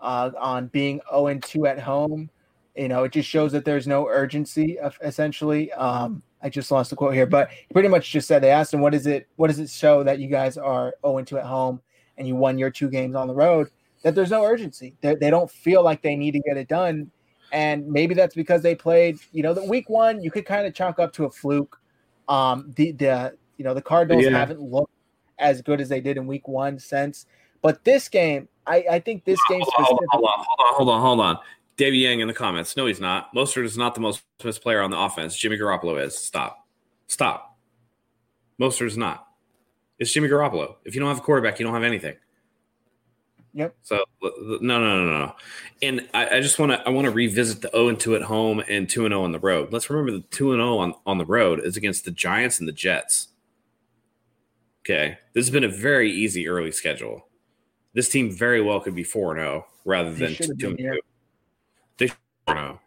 uh, on being 0 and 2 at home. You know, it just shows that there's no urgency. Essentially, um, I just lost the quote here, but he pretty much just said they asked him, "What is it? What does it show that you guys are 0 and 2 at home and you won your two games on the road?" That there's no urgency. They, they don't feel like they need to get it done and maybe that's because they played. You know, the week one you could kind of chalk up to a fluke. Um, the the you know the Cardinals yeah. haven't looked as good as they did in week one since. But this game, I, I think this game. Hold on, hold on, hold on, hold on, hold on. Davey Yang in the comments. No, he's not. Mostert is not the most missed player on the offense. Jimmy Garoppolo is. Stop. Stop. Mostert is not. It's Jimmy Garoppolo. If you don't have a quarterback, you don't have anything. Yep. So no, no, no, no. And I, I just want to I want to revisit the 0 and 2 at home and 2 and 0 on the road. Let's remember the 2 and 0 on, on the road is against the Giants and the Jets. Okay. This has been a very easy early schedule. This team very well could be 4 0 rather than 2 and 2. They 4 0.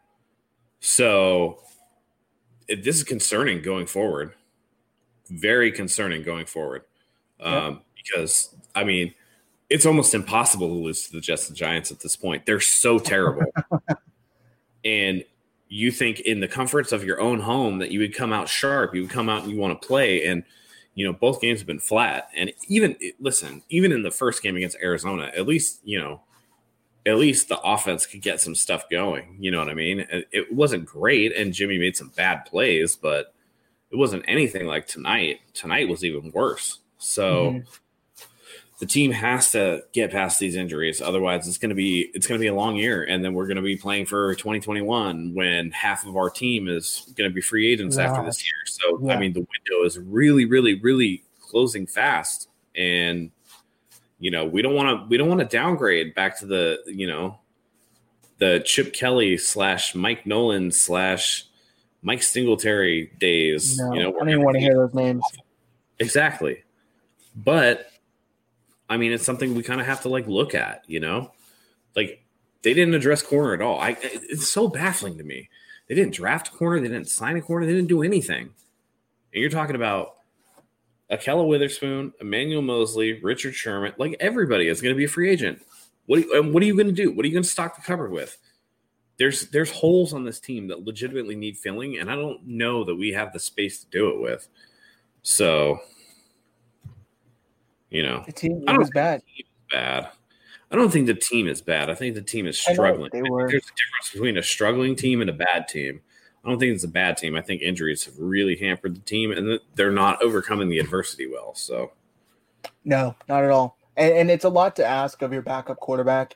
So it, this is concerning going forward. Very concerning going forward. Um, yep. Because, I mean, it's almost impossible to lose to the Jets and Giants at this point. They're so terrible. and you think in the comforts of your own home that you would come out sharp, you would come out and you want to play. And, you know, both games have been flat. And even, listen, even in the first game against Arizona, at least, you know, at least the offense could get some stuff going. You know what I mean? It wasn't great, and Jimmy made some bad plays, but it wasn't anything like tonight. Tonight was even worse. So, mm-hmm the team has to get past these injuries. Otherwise it's going to be it's going to be a long year and then we're going to be playing for 2021 when half of our team is going to be free agents yeah. after this year. So yeah. i mean the window is really really really closing fast and you know we don't want to we don't want to downgrade back to the you know the chip kelly slash mike nolan slash mike singletary days. No, you know i don't even want to hear those names. Exactly. But I mean, it's something we kind of have to like look at, you know? Like they didn't address corner at all. I it's so baffling to me. They didn't draft a corner, they didn't sign a corner, they didn't do anything. And you're talking about Ahkello Witherspoon, Emmanuel Moseley, Richard Sherman, like everybody is going to be a free agent. What are you, what are you going to do? What are you going to stock the cupboard with? There's there's holes on this team that legitimately need filling, and I don't know that we have the space to do it with. So you know, the team I was bad. bad. I don't think the team is bad. I think the team is struggling. Know, there's a difference between a struggling team and a bad team. I don't think it's a bad team. I think injuries have really hampered the team, and they're not overcoming the adversity well. So, no, not at all. And, and it's a lot to ask of your backup quarterback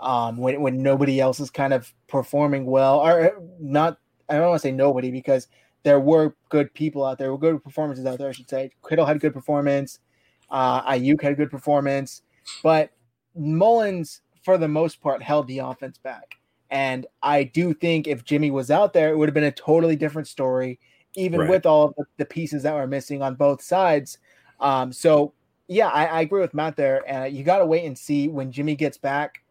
um, when when nobody else is kind of performing well, or not. I don't want to say nobody because there were good people out there, were good performances out there. I should say. Kittle had a good performance. Uh, Aiyuk had a good performance, but Mullens, for the most part, held the offense back. And I do think if Jimmy was out there, it would have been a totally different story, even right. with all the, the, pieces that were missing on both sides. Um, so, yeah, I, I, agree with Matt there. And you got to wait and see when Jimmy gets back.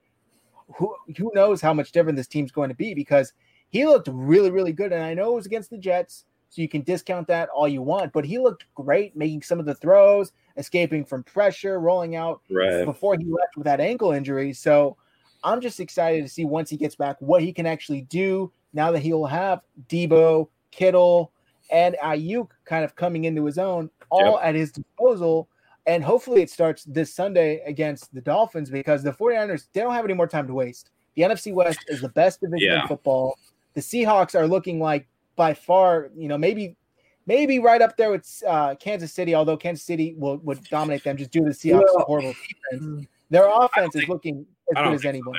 Who, who knows how much different this team's going to be because he looked really, really good. And I know it was against the Jets, so you can discount that all you want, but he looked great making some of the throws escaping from pressure, rolling out right. before he left with that ankle injury. So I'm just excited to see once he gets back what he can actually do now that he'll have Deebo, Kittle, and Aiyuk kind of coming into his own, all yep. at his disposal. And hopefully it starts this Sunday against the Dolphins because the 49ers, they don't have any more time to waste. The NFC West is the best division yeah. in football. The Seahawks are looking like by far, you know, maybe maybe right up there with uh, Kansas City, although Kansas City will would dominate them just due to the Seahawks' well, horrible defense. Mm. Their offense is looking as good as anyone.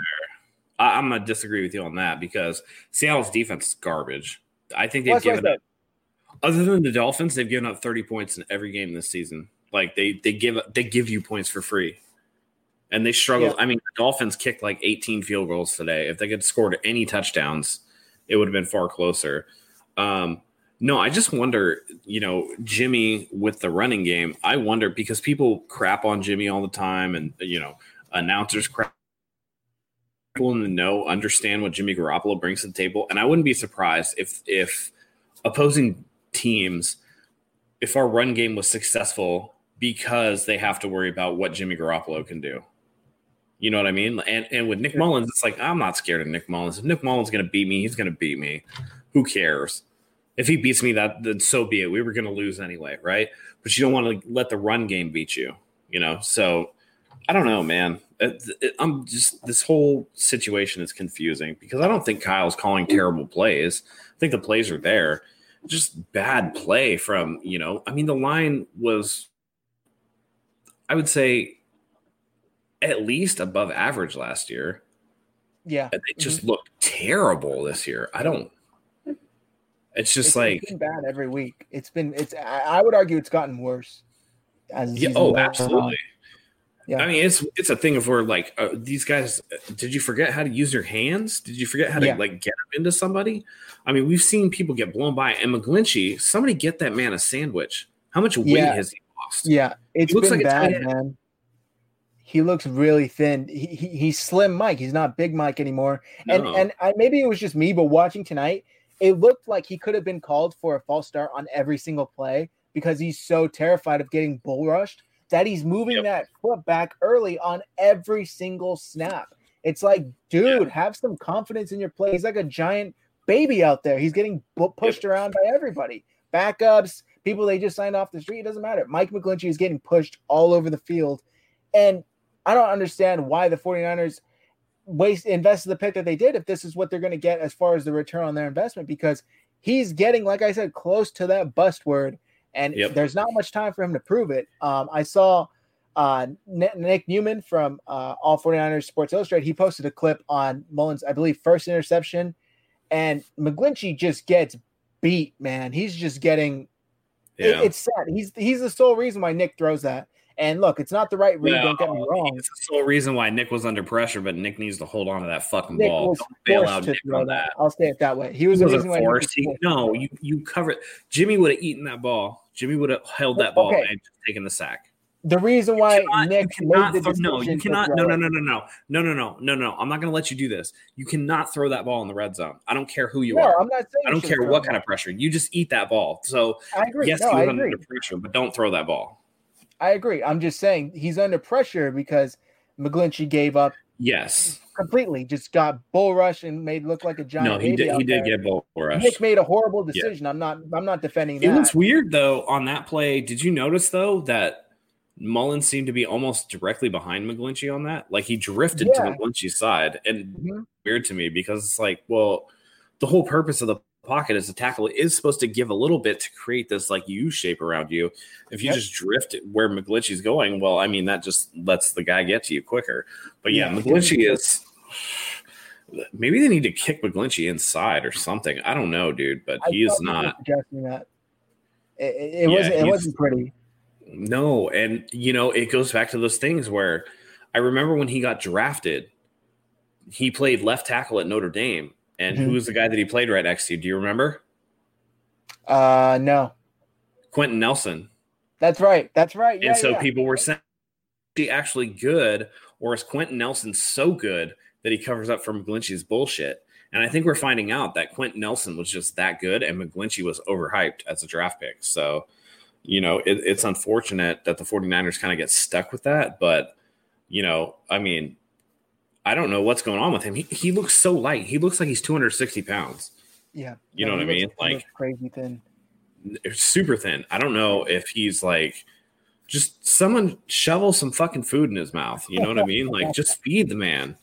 I, am gonna disagree with you on that because Seattle's defense is garbage. I think they've well, given up, other than the Dolphins, they've given up 30 points in every game this season. Like they they give they give you points for free. And they struggled. Yeah. I mean, the Dolphins kicked like 18 field goals today. If they could scored any touchdowns, it would have been far closer. Um, no, I just wonder, you know, Jimmy with the running game. I wonder because people crap on Jimmy all the time, and you know, announcers crap. People in the know understand what Jimmy Garoppolo brings to the table, and I wouldn't be surprised if if opposing teams, if our run game was successful because they have to worry about what Jimmy Garoppolo can do. You know what I mean? And and with Nick Mullens, it's like I'm not scared of Nick Mullens. If Nick Mullens going to beat me, he's going to beat me. Who cares? If he beats me, that then so be it. We were going to lose anyway, right? But you don't want to let the run game beat you, you know. So I don't know, man. It, it, I'm just this whole situation is confusing because I don't think Kyle's calling terrible plays. I think the plays are there, just bad play from you know. I mean, the line was, I would say, at least above average last year. Yeah, it just mm-hmm. look terrible this year. I don't. It's just it's, like it's bad every week. It's been. It's. I would argue it's gotten worse. As yeah. Oh, absolutely. Yeah. I mean, it's it's a thing of where like uh, these guys. Did you forget how to use your hands? Did you forget how to yeah. like get them into somebody? I mean, we've seen people get blown by. And McGlinchey, somebody get that man a sandwich. How much weight yeah. has he lost? Yeah, it's looks been like bad, man. He looks really thin. He, he, he's slim Mike. He's not big Mike anymore. And no. and I, maybe it was just me, but watching tonight, it looked like he could have been called for a false start on every single play because he's so terrified of getting bull rushed that he's moving yep. that foot back early on every single snap. It's like, dude, yeah. have some confidence in your play. He's like a giant baby out there. He's getting pushed yep. around by everybody. Backups, people they just signed off the street. It doesn't matter. Mike McGlinchey is getting pushed all over the field. And I don't understand why the 49ers waste invested the pick that they did if this is what they're going to get as far as the return on their investment because he's getting, like I said, close to that bust word. And yep. there's not much time for him to prove it. Um, I saw uh, Nick Newman from uh, All 49ers Sports Illustrated. He posted a clip on Mullens, I believe, first interception. And McGlinchey just gets beat, man. He's just getting yeah. It, it's sad. He's he's the sole reason why Nick throws that. And look, it's not the right read. don't get me oh, wrong. It's the sole reason why Nick was under pressure, but Nick needs to hold on to that fucking Nick ball. Don't bail out Nick on that. I'll say it that way. He was he reason why. He, no, you you cover it. Jimmy would have eaten that ball. Jimmy would have held that ball okay. and taken the sack. The reason why cannot, Nick cannot throw, no, you cannot. No, no, no, no, no, no, no, no, no, no. I'm not going to let you do this. You cannot throw that ball in the red zone. I don't care who you no, are. I'm not I don't care what kind of pressure. You just eat that ball. So I agree. Yes, no, he was under pressure, but don't throw that ball. I agree. I'm just saying he's under pressure because McGlinchey gave up. Yes. Completely, just got bull rush and made look like a giant. No, he did. He did get bull rush. Nick made a horrible decision. Yeah. I'm not. I'm not defending that. It was weird though on that play. Did you notice though that Mullen seemed to be almost directly behind McGlinchey on that. Like he drifted yeah. to McGlinchey's side, and mm-hmm. weird to me because it's like, well, the whole purpose of the pocket as a tackle is supposed to give a little bit to create this like U shape around you. If you yep. just drift where McGlinchey's going, well, I mean that just lets the guy get to you quicker. But yeah, yeah. McGlinchey is. Maybe they need to kick McGlinchey inside or something. I don't know, dude, but I he is not. Suggesting that it, it, yeah, wasn't. It wasn't pretty. No, and you know, it goes back to those things where I remember when he got drafted, he played left tackle at Notre Dame. And mm-hmm. who was the guy that he played right next to? Do you remember? Uh no. Quenton Nelson. That's right. That's right. Yeah, and so yeah. people were saying he actually good, or is Quenton Nelson so good that he covers up for McGlinchey's bullshit? And I think we're finding out that Quentin Nelson was just that good, and McGlinchey was overhyped as a draft pick. So you know, it, it's unfortunate that the 49ers kind of get stuck with that. But, you know, I mean, I don't know what's going on with him. He, he looks so light. He looks like he's 260 pounds. Yeah. You know what I mean? Like crazy thin. Super thin. I don't know if he's like just someone shovel some fucking food in his mouth. You know what I mean? Like just feed the man.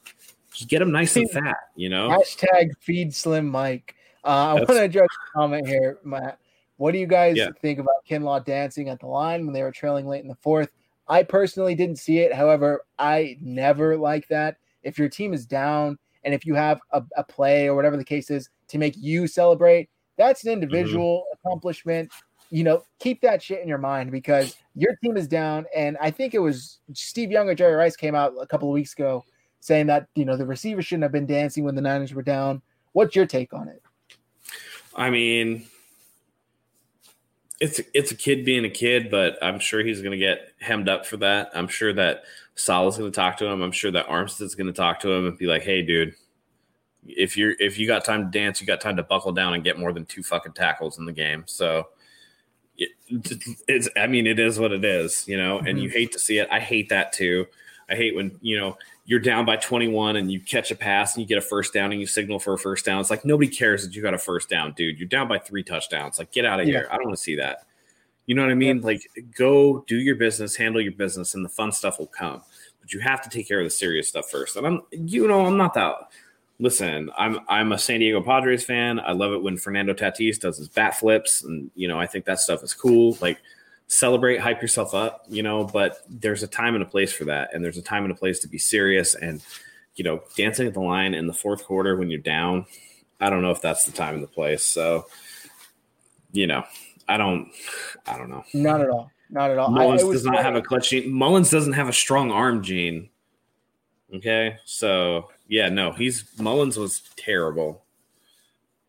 Just get him nice and fat, you know? Hashtag feed slim Mike. Uh, I want to address a comment here, Matt. What do you guys yeah. think about Kinlaw dancing at the line when they were trailing late in the fourth? I personally didn't see it. However, I never like that. If your team is down and if you have a, a play or whatever the case is to make you celebrate, that's an individual mm-hmm. accomplishment. You know, keep that shit in your mind because your team is down. And I think it was Steve Young or Jerry Rice came out a couple of weeks ago saying that, you know, the receivers shouldn't have been dancing when the Niners were down. What's your take on it? I mean, it's it's a kid being a kid, but I'm sure he's going to get hemmed up for that. I'm sure that Saleh's going to talk to him. I'm sure that Armstead's going to talk to him and be like, "Hey, dude, if you're if you got time to dance, you got time to buckle down and get more than two fucking tackles in the game." So it, it's I mean, it is what it is, you know. Mm-hmm. And you hate to see it. I hate that too. I hate when you know you're down by 21 and you catch a pass and you get a first down and you signal for a first down. It's like nobody cares that you got a first down, dude. You're down by three touchdowns. Like, get out of yeah. here. I don't want to see that. You know what I mean? Yeah. Like, go do your business, handle your business, and the fun stuff will come. But you have to take care of the serious stuff first. And I'm, you know, I'm not that. Listen, I'm I'm a San Diego Padres fan. I love it when Fernando Tatis does his bat flips, and you know, I think that stuff is cool. Like, celebrate, hype yourself up, you know, but there's a time and a place for that. And there's a time and a place to be serious. And you know, dancing at the line in the fourth quarter when you're down, I don't know if that's the time and the place. So, you know, I don't, I don't know. Not at all. Not at all. Mullens I, does not have a clutch gene. Mullens doesn't have a strong arm gene. Okay, so yeah, no, he's Mullens was terrible.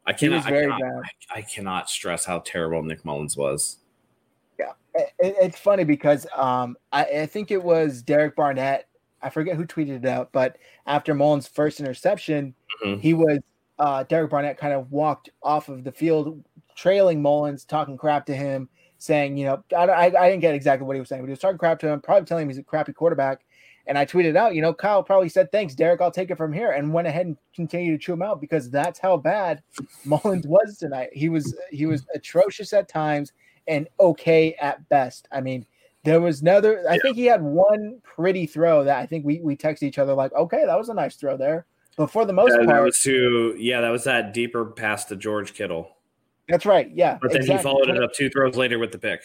I cannot, I cannot, I, I, cannot stress how terrible Nick Mullens was. Yeah, it, it's funny because um, I, I think it was Derek Barnett. I forget who tweeted it out, but after Mullens' first interception, mm-hmm. he was uh, Derek Barnett kind of walked off of the field, trailing Mullens, talking crap to him, saying, you know, I, I, I didn't get exactly what he was saying, but he was talking crap to him, probably telling him he's a crappy quarterback. And I tweeted out, you know, Kyle probably said, thanks, Derek, I'll take it from here, and went ahead and continued to chew him out because that's how bad Mullens was tonight. He was he was atrocious at times and okay at best. I mean, there was another, I yeah. think he had one pretty throw that I think we we texted each other like, okay, that was a nice throw there. But for the most yeah, part, that was to yeah, that was that deeper pass to George Kittle. That's right. Yeah. But then exactly. he followed it up two throws later with the pick.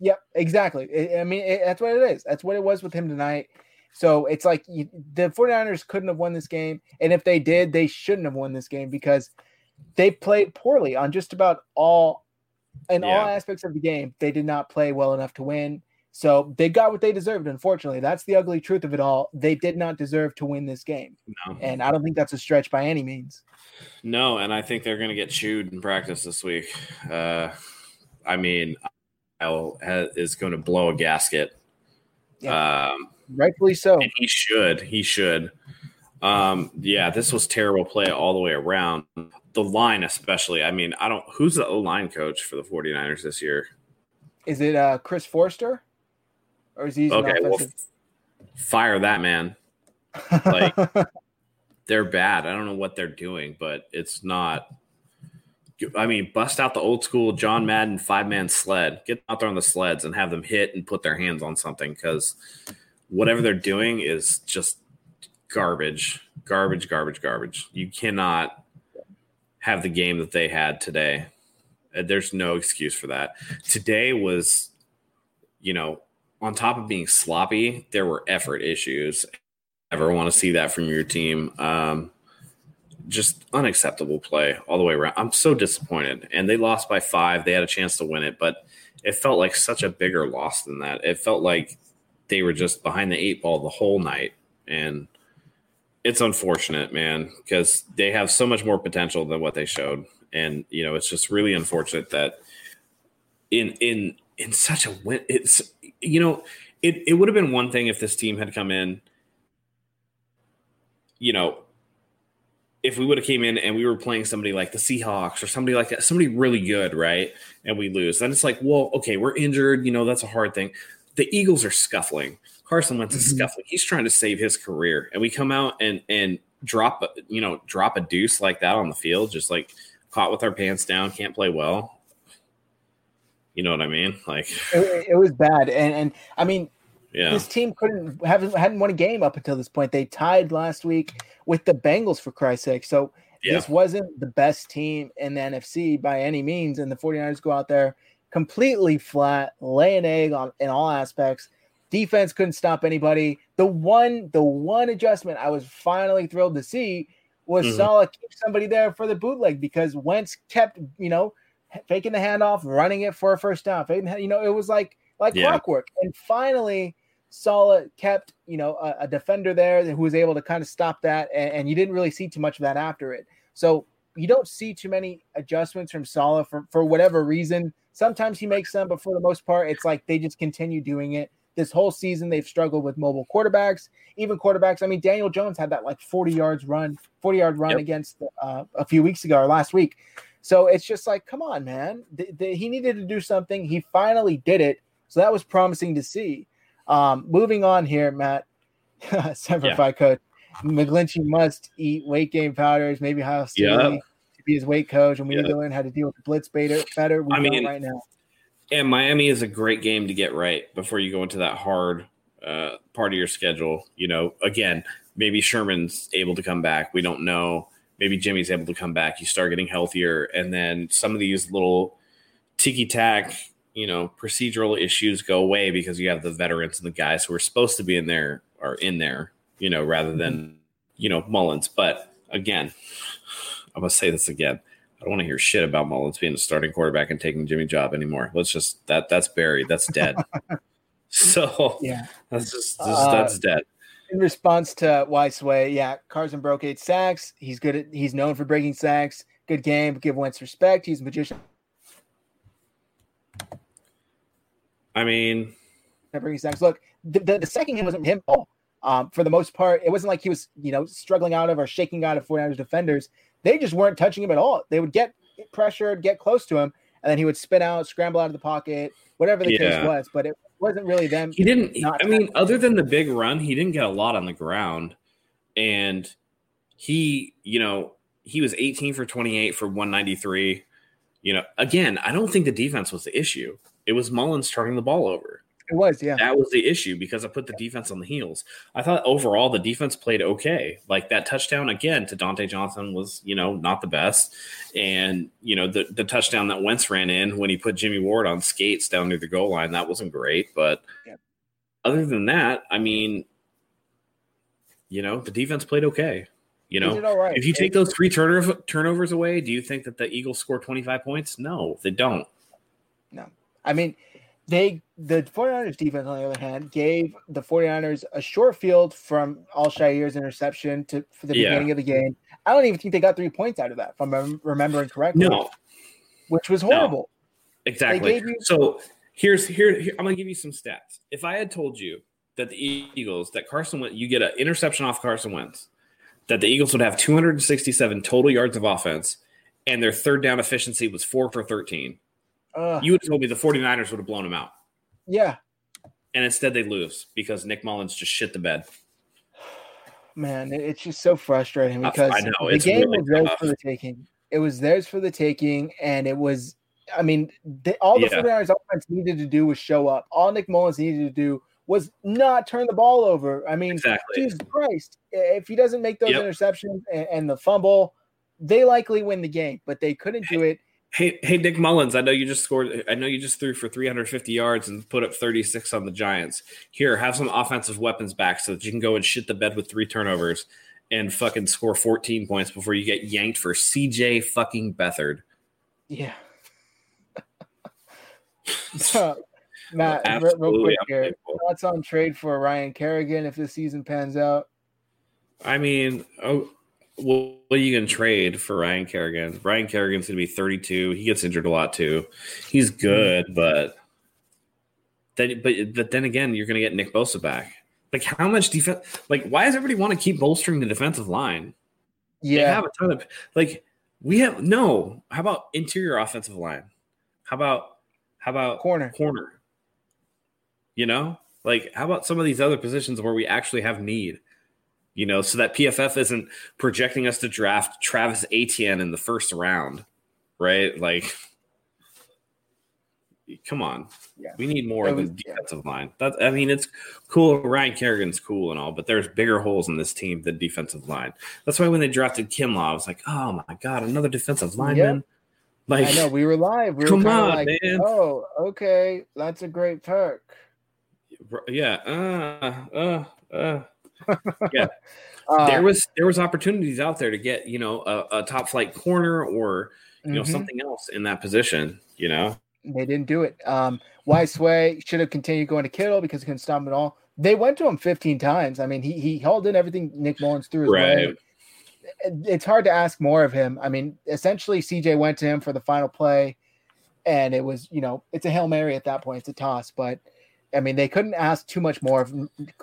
Yep, exactly. I mean, it, that's what it is. That's what it was with him tonight. So it's like you, the 49ers couldn't have won this game. And if they did, they shouldn't have won this game because they played poorly on just about all in yeah. all aspects of the game. They did not play well enough to win. So they got what they deserved. Unfortunately, that's the ugly truth of it all. They did not deserve to win this game, no. and I don't think that's a stretch by any means. No, and I think they're going to get chewed in practice this week. Uh, I mean, Kyle is going to blow a gasket. Yeah. Um, Rightfully so. And he should. He should. Um, yeah, this was terrible play all the way around. The line, especially. I mean, I don't. Who's the O line coach for the 49ers this year? Is it uh, Chris Foerster? Or is he okay? Well, fire that man. Like they're bad. I don't know what they're doing, but it's not. I mean, bust out the old school John Madden five man sled. Get out there on the sleds and have them hit and put their hands on something because whatever they're doing is just garbage, garbage, garbage, garbage. You cannot have the game that they had today. Uh, there's no excuse for that. Today was, you know, on top of being sloppy, there were effort issues. Ever want to see that from your team? Um, just unacceptable play all the way around. I'm so disappointed. And they lost by five. They had a chance to win it, but it felt like such a bigger loss than that. It felt like they were just behind the eight ball the whole night. And it's unfortunate, man, because they have so much more potential than what they showed. And, you know, it's just really unfortunate that in in in such a win it's you know, it, it would have been one thing if this team had come in, you know, if we would have came in and we were playing somebody like the Seahawks or somebody like that, somebody really good, right? And we lose, then it's like, well, okay, we're injured. You know, that's a hard thing. The Eagles are scuffling. Carson Wentz is mm-hmm. scuffling. He's trying to save his career, and we come out and and drop, you know, drop a deuce like that on the field, just like caught with our pants down, can't play well. You know what I mean? Like it, it was bad, and and I mean, yeah. this team couldn't haven't hadn't won a game up until this point. They tied last week with the Bengals for Christ's sake. So yeah. this wasn't the best team in the NFC by any means, and the 49ers go out there completely flat, lay an egg on in all aspects. Defense couldn't stop anybody. The one, the one adjustment I was finally thrilled to see was mm-hmm. Saleh keep somebody there for the bootleg because Wentz kept, you know, faking the handoff, running it for a first down. You know, it was like like yeah. clockwork. And finally, Saleh kept, you know, a, a, defender there who was able to kind of stop that, and, and, you didn't really see too much of that after it. So you don't see too many adjustments from Saleh for for whatever reason. Sometimes he makes them, but for the most part, it's like they just continue doing it. This whole season, they've struggled with mobile quarterbacks, even quarterbacks. I mean, Daniel Jones had that like 40 yards run, 40 yard run yep. against uh, a few weeks ago or last week. So it's just like, come on, man. The, the, he needed to do something. He finally did it. So that was promising to see. Um, moving on here, Matt. Semper yeah. coach. McGlinchey must eat weight gain powders. Maybe Ohio State yeah. to be his weight coach, and we yeah. need to learn how to deal with the blitz better. Better, we I mean, right now. And Miami is a great game to get right before you go into that hard uh, part of your schedule. You know, again, maybe Sherman's able to come back. We don't know maybe Jimmy's able to come back. You start getting healthier, and then some of these little ticky tack, you know, procedural issues go away because you have the veterans and the guys who are supposed to be in there are in there, you know, rather than you know, Mullens. But again, I'm gonna say this again. I don't want to hear shit about Mullens being a starting quarterback and taking Jimmy job anymore. Let's just that that's buried. That's dead. so yeah, that's just, just uh, that's dead. In response to Wise Way, yeah, Carson broke eight sacks. He's good at he's known for breaking sacks. Good game. Give Wentz respect. He's a magician. I mean, breaking sacks. Look, the, the, the second game wasn't him. Oh, um, for the most part, it wasn't like he was, you know, struggling out of or shaking out of 49ers defenders. They just weren't touching him at all. They would get pressured, get close to him, and then he would spin out, scramble out of the pocket, whatever the yeah. case was. But it wasn't really them. He didn't. I mean, other than the big run, he didn't get a lot on the ground, and he, you know, he was 18 for 28 for 193. You know, again, I don't think the defense was the issue. It was Mullens turning the ball over. It was, yeah. That was the issue because I put the defense on the heels. I thought overall the defense played okay. Like that touchdown again to Dontae Johnson was, you know, not the best. And, you know, the, the touchdown that Wentz ran in when he put Jimmy Ward on skates down near the goal line, that wasn't great. But yeah. other than that, I mean, you know, the defense played okay. You know, right. if you take those three turnover, turnovers away, do you think that the Eagles score 25 points? No, they don't. No. I mean, they the 49ers defense, on the other hand, gave the 49ers a short field from Al-Shaair's interception to for the yeah. beginning of the game. I don't even think they got three points out of that, if I'm remembering correctly. No, which was horrible. No. Exactly. You- so here's here, here, I'm gonna give you some stats. If I had told you that the Eagles that Carson Wentz, you get an interception off Carson Wentz, that the Eagles would have 267 total yards of offense, and their third down efficiency was four for 13 uh, you would have told me the 49ers would have blown them out. Yeah. And instead they lose because Nick Mullens just shit the bed. Man, it's just so frustrating because know, the game really was theirs for the taking. It was theirs for the taking, and it was I mean, they, all the yeah. 49ers offense needed to do was show up. All Nick Mullens needed to do was not turn the ball over. I mean, exactly. Jesus Christ. If he doesn't make those yep. interceptions and, and, the fumble, they likely win the game, but they couldn't do it. Hey, hey, Nick Mullens. I know you just scored. I know you just threw for 350 yards and put up 36 on the Giants. Here, have some offensive weapons back so that you can go and shit the bed with three turnovers and fucking score 14 points before you get yanked for CJ fucking Beathard. Yeah. so, Matt, Absolutely real quick here. Thoughts on trade for Ryan Kerrigan if this season pans out? I mean, oh, what are you going to trade for Ryan Kerrigan? Ryan Kerrigan's going to be 32. He gets injured a lot too. He's good, mm-hmm. but then, but, but then again, you're going to get Nick Bosa back. Like, how much defense? Like, why does everybody want to keep bolstering the defensive line? Yeah, they have a ton of like. We have no. How about interior offensive line? How about how about corner corner? You know, like how about some of these other positions where we actually have need? You know, so that PFF isn't projecting us to draft Travis Etienne in the first round, right? Like, come on, yeah. we need more of the defensive yeah. line. That I mean, it's cool. Ryan Kerrigan's cool and all, but there's bigger holes in this team than defensive line. That's why when they drafted Kinlaw, I was like, oh my god, another defensive lineman. Yep. Like, I know we were live. We come were on, like, man. Oh, okay, that's a great perk. Yeah. Uh. Uh. Uh yeah. Uh, there was there was opportunities out there to get you know a, a top flight corner or you know mm-hmm. something else in that position. You know they didn't do it. Um, Wise Way should have continued going to Kittle because he couldn't stop him at all. They went to him 15 times. I mean, he he held in everything Nick Mullens threw his right. way. It's hard to ask more of him. I mean, essentially, CJ went to him for the final play, and it was you know it's a hail mary at that point. It's a toss, but I mean, they couldn't ask too much more of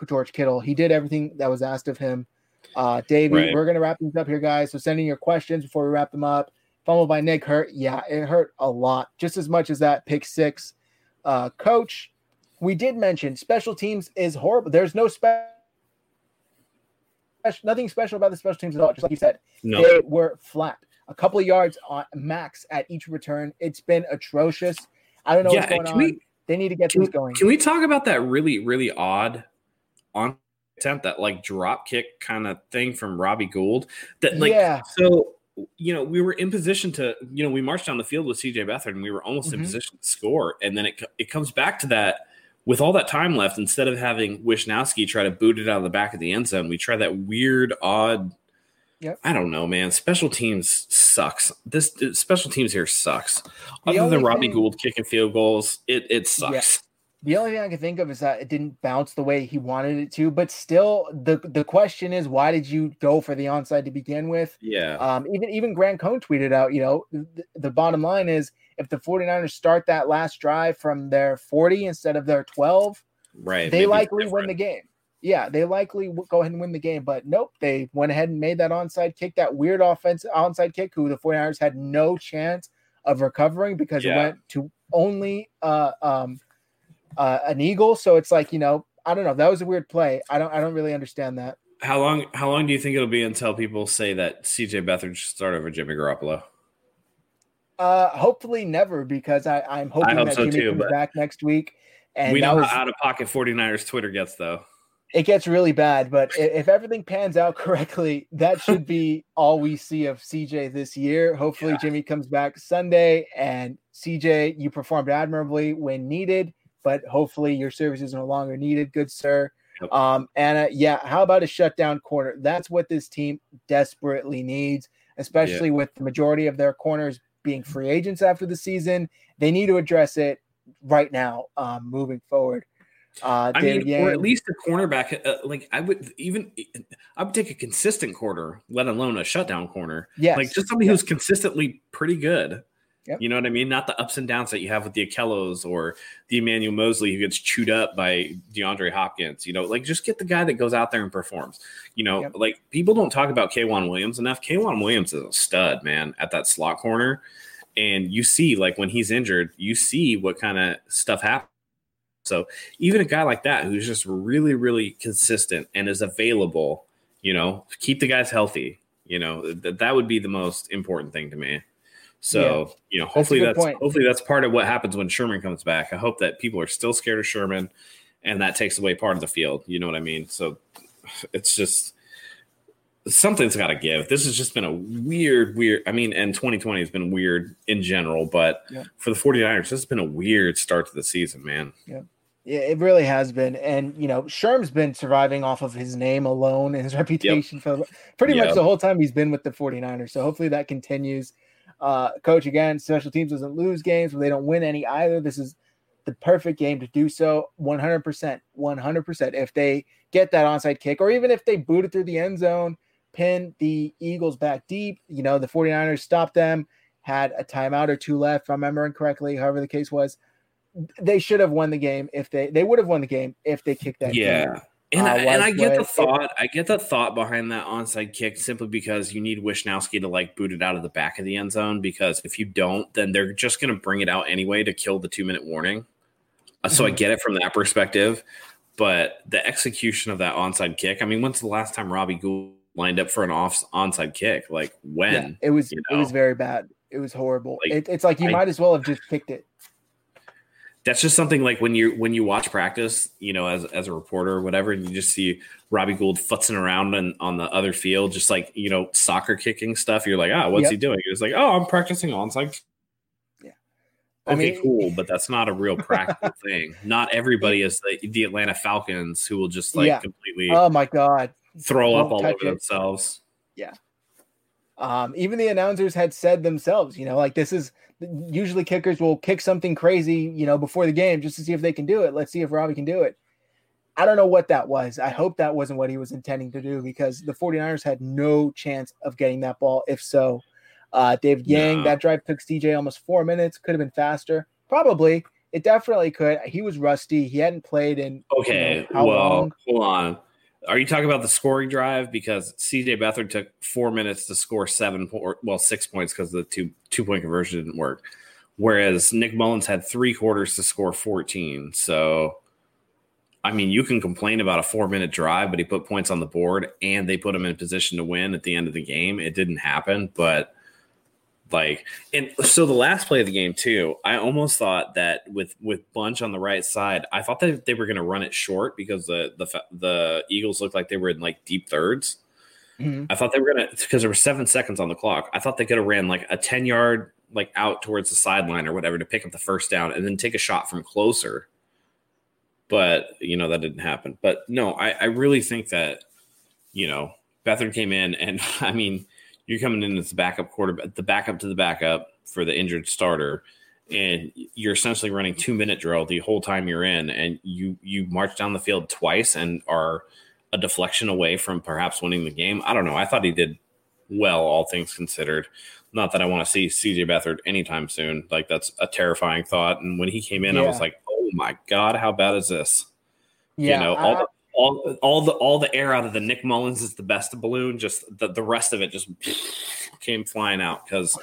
George Kittle. He did everything that was asked of him. Uh, Davey, right. we're gonna wrap things up here, guys. So send in your questions before we wrap them up. Fumble by Nick hurt. Yeah, it hurt a lot, just as much as that pick six. Uh, coach, we did mention special teams is horrible. There's no special, nothing special about the special teams at all. Just like you said, no. they were flat. A couple of yards on max at each return. It's been atrocious. I don't know yeah, what's going on. We, they need to get can, this going. Can we talk about that really, really odd on attempt, that like drop kick kind of thing from Robbie Gould? That like yeah. so you know, we were in position to, you know, we marched down the field with CJ Beathard and we were almost mm-hmm. in position to score. And then it it comes back to that with all that time left, instead of having Wishnowsky try to boot it out of the back of the end zone, we try that weird, odd. Yep. I don't know, man. Special teams sucks. This special teams here sucks. The Other than Robbie thing- Gould kicking field goals, it it sucks. The only thing I can think of is that it didn't bounce the way he wanted it to, but still the the question is why did you go for the onside to begin with? Yeah. Um, even even Grant Cohn tweeted out, you know, the, the bottom line is if the 49ers start that last drive from their 40 instead of their 12, right. they likely win the game. Yeah, they likely go ahead and win the game. But nope, they went ahead and made that onside kick, that weird offense onside kick, who the 49ers had no chance of recovering because it went to only uh, um, uh, an eagle. So it's like, you know, I don't know. That was a weird play. I don't I don't really understand that. How long? How long do you think it'll be until people say that CJ Beathard should start over Jimmy Garoppolo? Uh, hopefully never because I, I'm hoping hope that so Jimmy too, comes back next week. And we know was, how out of pocket 49ers Twitter gets though. It gets really bad, but if everything pans out correctly, that should be all we see of CJ this year. Hopefully, Yeah. Jimmy comes back Sunday, and CJ, you performed admirably when needed, but hopefully your services are no longer needed, good sir. Yep. Um, and uh, yeah, how about a shutdown corner? That's what this team desperately needs, especially with the majority of their corners being free agents after the season. They need to address it right now, um, moving forward. Uh, I mean, or at least a cornerback. Uh, like I would even, I would take a consistent corner, let alone a shutdown corner. Yeah, Like just somebody yeah. who's consistently pretty good. Yep. You know what I mean? Not the ups and downs that you have with the Ahkellos or the Emmanuel Moseley who gets chewed up by DeAndre Hopkins. You know, like just get the guy that goes out there and performs. You know, Yep. like people don't talk about K'Waun Williams enough. K'Waun Williams is a stud, man, at that slot corner. And you see, like when he's injured, you see what kind of stuff happens. So even a guy like that who's just really, really consistent and is available, you know, keep the guys healthy. You know, that that would be the most important thing to me. So, you know, hopefully good that's, hopefully that's part of what happens when Sherman comes back. I hope that people are still scared of Sherman and that takes away part of the field. You know what I mean? So it's just something's got to give. This has just been a weird, weird. I mean, and 2020 has been weird in general, but Yeah. for the 49ers, this has been a weird start to the season, man. Yeah, it really has been. And you know, Sherm's been surviving off of his name alone and his reputation for pretty much the whole time he's been with the 49ers. So hopefully that continues. Uh coach again, special teams doesn't lose games, but they don't win any either. This is the perfect game to do so 100%. 100%. If they get that onside kick, or even if they boot it through the end zone, pin the Eagles back deep, you know, the 49ers stopped them, had a timeout or two left, if I'm remembering correctly, however the case was they should have won the game if they they would have won the game if they kicked that. Yeah. game. And, Uh, I, and I get the thought. I get the thought behind that onside kick simply because you need Wishnowsky to like boot it out of the back of the end zone. Because if you don't, then they're just going to bring it out anyway to kill the two minute warning. Uh, So I Mhm. get it from that perspective, but the execution of that onside kick. I mean, when's the last time Robbie Gould lined up for an off onside kick? Like when? Yeah, it was you it was very bad. It was horrible. Like, it, it's like you I- might as well have just kicked it. That's just something like when you when you watch practice, you know, as as a reporter or whatever, and you just see Robbie Gould futzing around on, on the other field, just like you know, soccer kicking stuff. You're like, ah, what's Yep. he doing? It's like, oh, I'm practicing onside. Yeah. I Okay, mean- cool, but that's not a real practical thing. Not everybody is the, the Atlanta Falcons who will just like Yeah. completely Oh my god. throw up won't all over it. themselves. Yeah. Um, even the announcers had said themselves, you know, like this is usually kickers will kick something crazy, you know, before the game just to see if they can do it. Let's see if Robbie can do it. I don't know what that was. I hope that wasn't what he was intending to do because the 49ers had no chance of getting that ball. If so, uh, David Yang, No. that drive took CJ almost four minutes. Could have been faster. Probably. It definitely could. He was rusty. He hadn't played in Okay, how well, long? hold on. Are you talking about the scoring drive? Because CJ Beathard took four minutes to score seven, or, well, six points because the two two point conversion didn't work. Whereas Nick Mullens had three quarters to score fourteen. So, I mean, you can complain about a four minute drive, but he put points on the board and they put him in position to win at the end of the game. It didn't happen, but like and so the last play of the game too i almost thought that with with bunch on the right side i thought that they were going to run it short because the the the eagles looked like they were in like deep thirds Mhm. i thought they were going to because there were seven seconds on the clock i thought they could have ran like a 10 yard like out towards the sideline or whatever to pick up the first down and then take a shot from closer but you know that didn't happen. But no, I, I really think that you know Beathard came in, and I mean you're coming in as the backup quarterback, the backup to the backup for the injured starter, and you're essentially running two minute drill the whole time you're in, and you you march down the field twice and are a deflection away from perhaps winning the game. I don't know. I thought he did well, all things considered. Not that I want to see CJ Beathard anytime soon. Like that's a terrifying thought. And when he came in, yeah. I was like, oh my god, how bad is this? Yeah, you know, all, the, all, all the all the air out of the Nick Mullens is the best balloon. Just the, the rest of it just came flying out because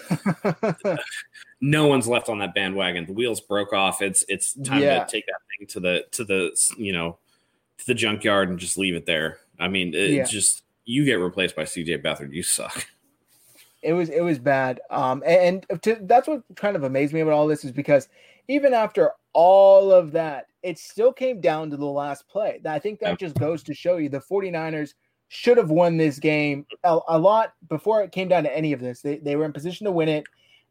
no one's left on that bandwagon. The wheels broke off. It's it's time yeah. to take that thing to the to the you know to the junkyard and just leave it there. I mean, it yeah. just you get replaced by CJ Beathard, you suck. It was it was bad. Um, and, and to, that's what kind of amazed me about all this is because even after all of that, it still came down to the last play. I think that just goes to show you the 49ers should have won this game a, a, lot before it came down to any of this. They, they were in position to win it.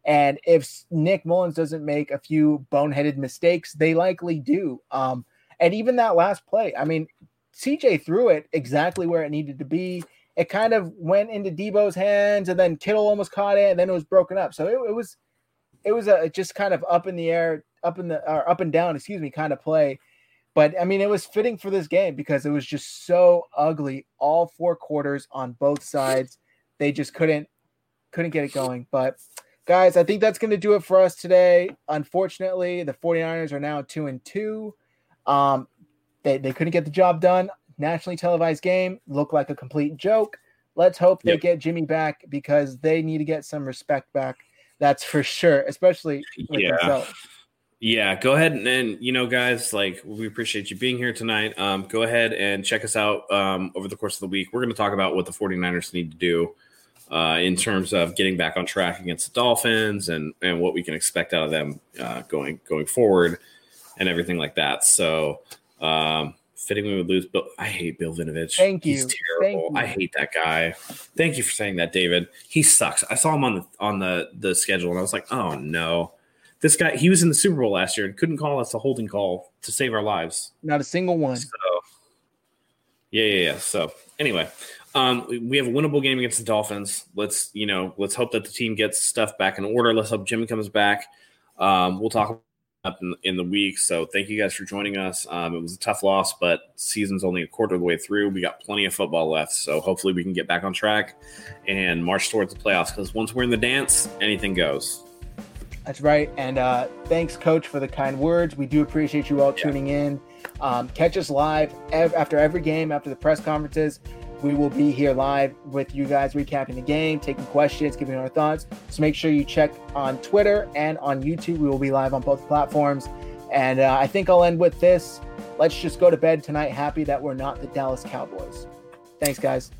And if Nick Mullens doesn't make a few boneheaded mistakes, they likely do. Um, and even that last play, I mean, CJ threw it exactly where it needed to be. It kind of went into Deebo's hands, and then Kittle almost caught it, and then it was broken up. So it, it was, it was a just kind of up in the air, up in the or up and down, excuse me, kind of play. But I mean, it was fitting for this game because it was just so ugly all four quarters on both sides. They just couldn't couldn't get it going. But guys, I think that's going to do it for us today. Unfortunately, the 49ers are now 2 and 2. Um, they, they couldn't get the job done. Nationally televised game looked like a complete joke. Let's hope they yep. get Jimmy back because they need to get some respect back. That's for sure, especially with yeah. themselves. Yeah, go ahead and, and, you know, guys, like we appreciate you being here tonight. Um, go ahead and check us out um, over the course of the week. We're going to talk about what the 49ers need to do uh, in terms of getting back on track against the Dolphins and and what we can expect out of them uh, going going forward and everything like that. So um, fitting we would lose. But I hate Bill Vinovich. Thank you. He's terrible. You. I hate that guy. Thank you for saying that, David. He sucks. I saw him on the on the the schedule and I was like, oh no. This guy, he was in the Super Bowl last year and couldn't call us a holding call to save our lives. Not a single one. So, yeah, yeah, yeah. So anyway, um, we have a winnable game against the Dolphins. Let's, you know, let's hope that the team gets stuff back in order. Let's hope Jimmy comes back. Um, we'll talk up in, in, the week. So thank you guys for joining us. Um, it was a tough loss, but season's only a quarter of the way through. We got plenty of football left, so hopefully we can get back on track and march towards the playoffs. Because once we're in the dance, anything goes. That's right. And uh, thanks, Coach, for the kind words. We do appreciate you all tuning yeah. in. Um, catch us live ev- after every game, after the press conferences. We will be here live with you guys recapping the game, taking questions, giving our thoughts. So make sure you check on Twitter and on YouTube. We will be live on both platforms. And uh, I think I'll end with this. Let's just go to bed tonight happy that we're not the Dallas Cowboys. Thanks, guys.